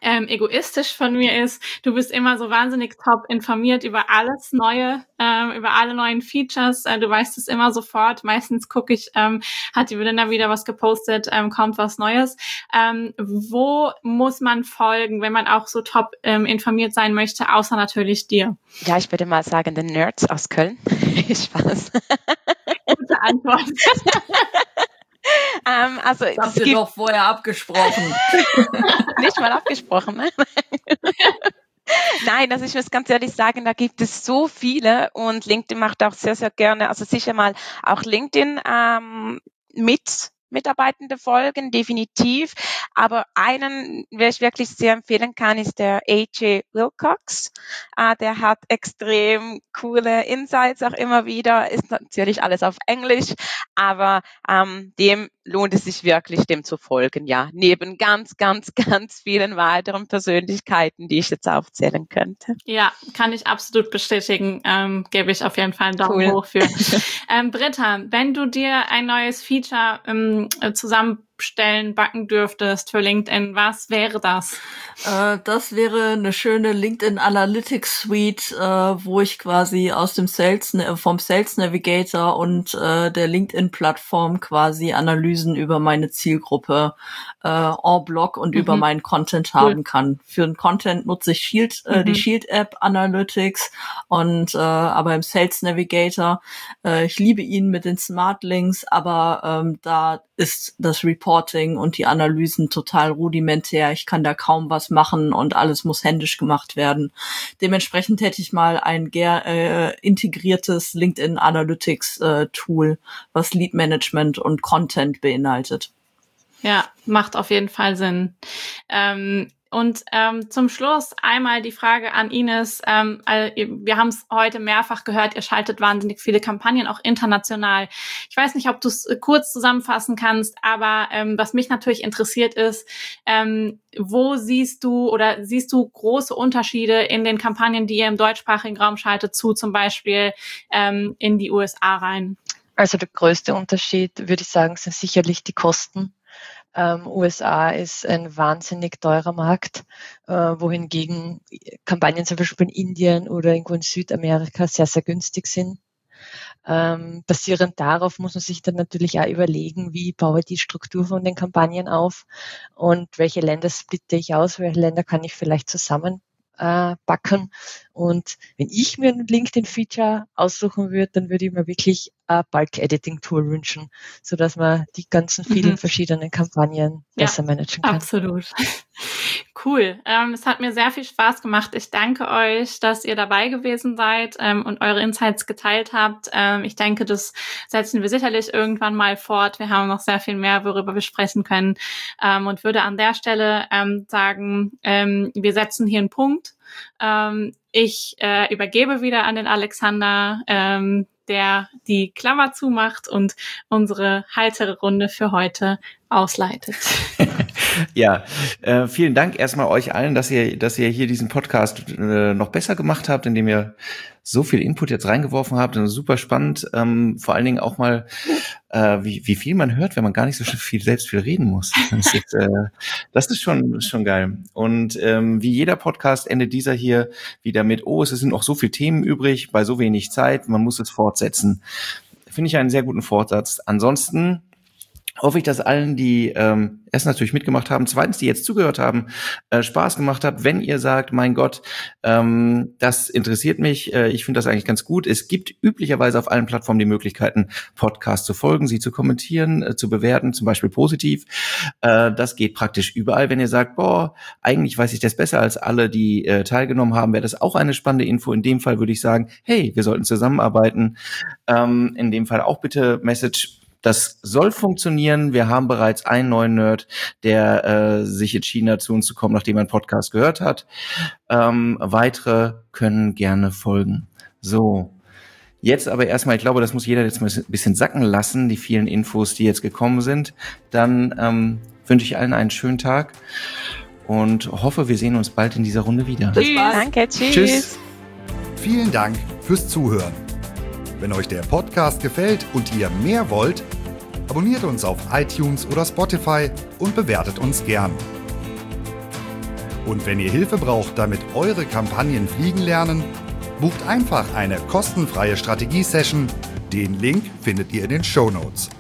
ähm, egoistisch von mir ist. Du bist immer so wahnsinnig top informiert über alles Neue, ähm, über alle neuen Features. Äh, du weißt es immer sofort. Meistens gucke ich, ähm, hat die Belinda wieder was gepostet, ähm, kommt was Neues. Ähm, wo muss man folgen, wenn man auch so top ähm, informiert sein möchte, außer natürlich dir? Ja, ich würde mal sagen, den Nerds aus Köln. *laughs* Spaß. Gute Antwort. *laughs* *laughs* ähm, also, das habt ihr doch vorher abgesprochen. *laughs* Nicht mal abgesprochen, ne? *laughs* Nein, also ich muss ganz ehrlich sagen, da gibt es so viele und LinkedIn macht auch sehr, sehr gerne, also sicher mal auch LinkedIn ähm, mit Mitarbeitende folgen, definitiv. Aber einen, wer ich wirklich sehr empfehlen kann, ist der AJ Wilcox. Uh, der hat extrem coole Insights auch immer wieder. Ist natürlich alles auf Englisch, aber ähm, dem lohnt es sich wirklich, dem zu folgen. Ja, neben ganz, ganz, ganz vielen weiteren Persönlichkeiten, die ich jetzt aufzählen könnte. Ja, kann ich absolut bestätigen. Ähm, gebe ich auf jeden Fall einen Daumen cool. hoch für. *laughs* ähm, Britta, wenn du dir ein neues Feature ähm, zusammen Stellen backen dürftest für LinkedIn, was wäre das? Äh, das wäre eine schöne LinkedIn Analytics Suite, äh, wo ich quasi aus dem Sales, vom Sales Navigator und äh, der LinkedIn Plattform quasi Analysen über meine Zielgruppe äh, en bloc und mhm. über meinen Content cool. haben kann. Für den Content nutze ich Shield, äh, mhm. die Shield App Analytics und äh, aber im Sales Navigator, ich liebe ihn mit den Smart Links, aber ähm, da ist das Reporting und die Analysen total rudimentär. Ich kann da kaum was machen und alles muss händisch gemacht werden. Dementsprechend hätte ich mal ein äh, integriertes LinkedIn Analytics äh, Tool, was Lead Management und Content beinhaltet. Ja, macht auf jeden Fall Sinn. Ähm, und ähm, zum Schluss einmal die Frage an Ines. Ähm, wir haben es heute mehrfach gehört, ihr schaltet wahnsinnig viele Kampagnen, auch international. Ich weiß nicht, ob du es äh, kurz zusammenfassen kannst, aber ähm, was mich natürlich interessiert ist, ähm, wo siehst du oder siehst du große Unterschiede in den Kampagnen, die ihr im deutschsprachigen Raum schaltet, zu zum Beispiel ähm, in die USA rein? Also der größte Unterschied, würde ich sagen, sind sicherlich die Kosten. Ähm, USA ist ein wahnsinnig teurer Markt, äh, wohingegen Kampagnen zum Beispiel in Indien oder irgendwo in Südamerika sehr, sehr günstig sind. Ähm, basierend darauf muss man sich dann natürlich auch überlegen, wie baue ich die Struktur von den Kampagnen auf und welche Länder splitte ich aus, welche Länder kann ich vielleicht zusammen äh. Und wenn ich mir ein LinkedIn-Feature aussuchen würde, dann würde ich mir wirklich ein Bulk-Editing-Tool wünschen, so dass man die ganzen vielen mhm. verschiedenen Kampagnen ja, besser managen kann. Absolut. *laughs* Cool. Ähm, es hat mir sehr viel Spaß gemacht. Ich danke euch, dass ihr dabei gewesen seid ähm, und eure Insights geteilt habt. Ähm, ich denke, das setzen wir sicherlich irgendwann mal fort. Wir haben noch sehr viel mehr, worüber wir sprechen können. Ähm, und würde an der Stelle ähm, sagen, ähm, wir setzen hier einen Punkt. Ähm, ich äh, übergebe wieder an den Alexander, ähm, der die Klammer zumacht und unsere heitere Runde für heute ausleitet. *laughs* ja, äh, vielen Dank erstmal euch allen, dass ihr, dass ihr hier diesen Podcast äh, noch besser gemacht habt, indem ihr so viel Input jetzt reingeworfen habt. Und super spannend. Ähm, vor allen Dingen auch mal, äh, wie, wie viel man hört, wenn man gar nicht so viel selbst viel reden muss. *laughs* Das ist, äh, das ist schon, schon geil. Und ähm, wie jeder Podcast endet dieser hier wieder mit, oh, es sind noch so viele Themen übrig, bei so wenig Zeit, man muss es fortsetzen. Finde ich einen sehr guten Fortsatz. Ansonsten hoffe ich, dass allen, die ähm, erst natürlich mitgemacht haben, zweitens, die jetzt zugehört haben, äh, Spaß gemacht hat. Wenn ihr sagt, mein Gott, ähm, das interessiert mich, äh, ich finde das eigentlich ganz gut. Es gibt üblicherweise auf allen Plattformen die Möglichkeiten, Podcasts zu folgen, sie zu kommentieren, äh, zu bewerten, zum Beispiel positiv. Äh, das geht praktisch überall. Wenn ihr sagt, boah, eigentlich weiß ich das besser als alle, die äh, teilgenommen haben, wäre das auch eine spannende Info. In dem Fall würde ich sagen, hey, wir sollten zusammenarbeiten. Ähm, in dem Fall auch bitte Message das soll funktionieren. Wir haben bereits einen neuen Nerd, der äh, sich entschieden hat, zu uns zu kommen, nachdem er einen Podcast gehört hat. Ähm, weitere können gerne folgen. So. Jetzt aber erstmal, ich glaube, das muss jeder jetzt mal ein bisschen sacken lassen, die vielen Infos, die jetzt gekommen sind. Dann ähm, wünsche ich allen einen schönen Tag und hoffe, wir sehen uns bald in dieser Runde wieder. Tschüss. Danke, tschüss. Tschüss. Vielen Dank fürs Zuhören. Wenn euch der Podcast gefällt und ihr mehr wollt, abonniert uns auf iTunes oder Spotify und bewertet uns gern. Und wenn ihr Hilfe braucht, damit eure Kampagnen fliegen lernen, bucht einfach eine kostenfreie Strategie-Session. Den Link findet ihr in den Show Notes.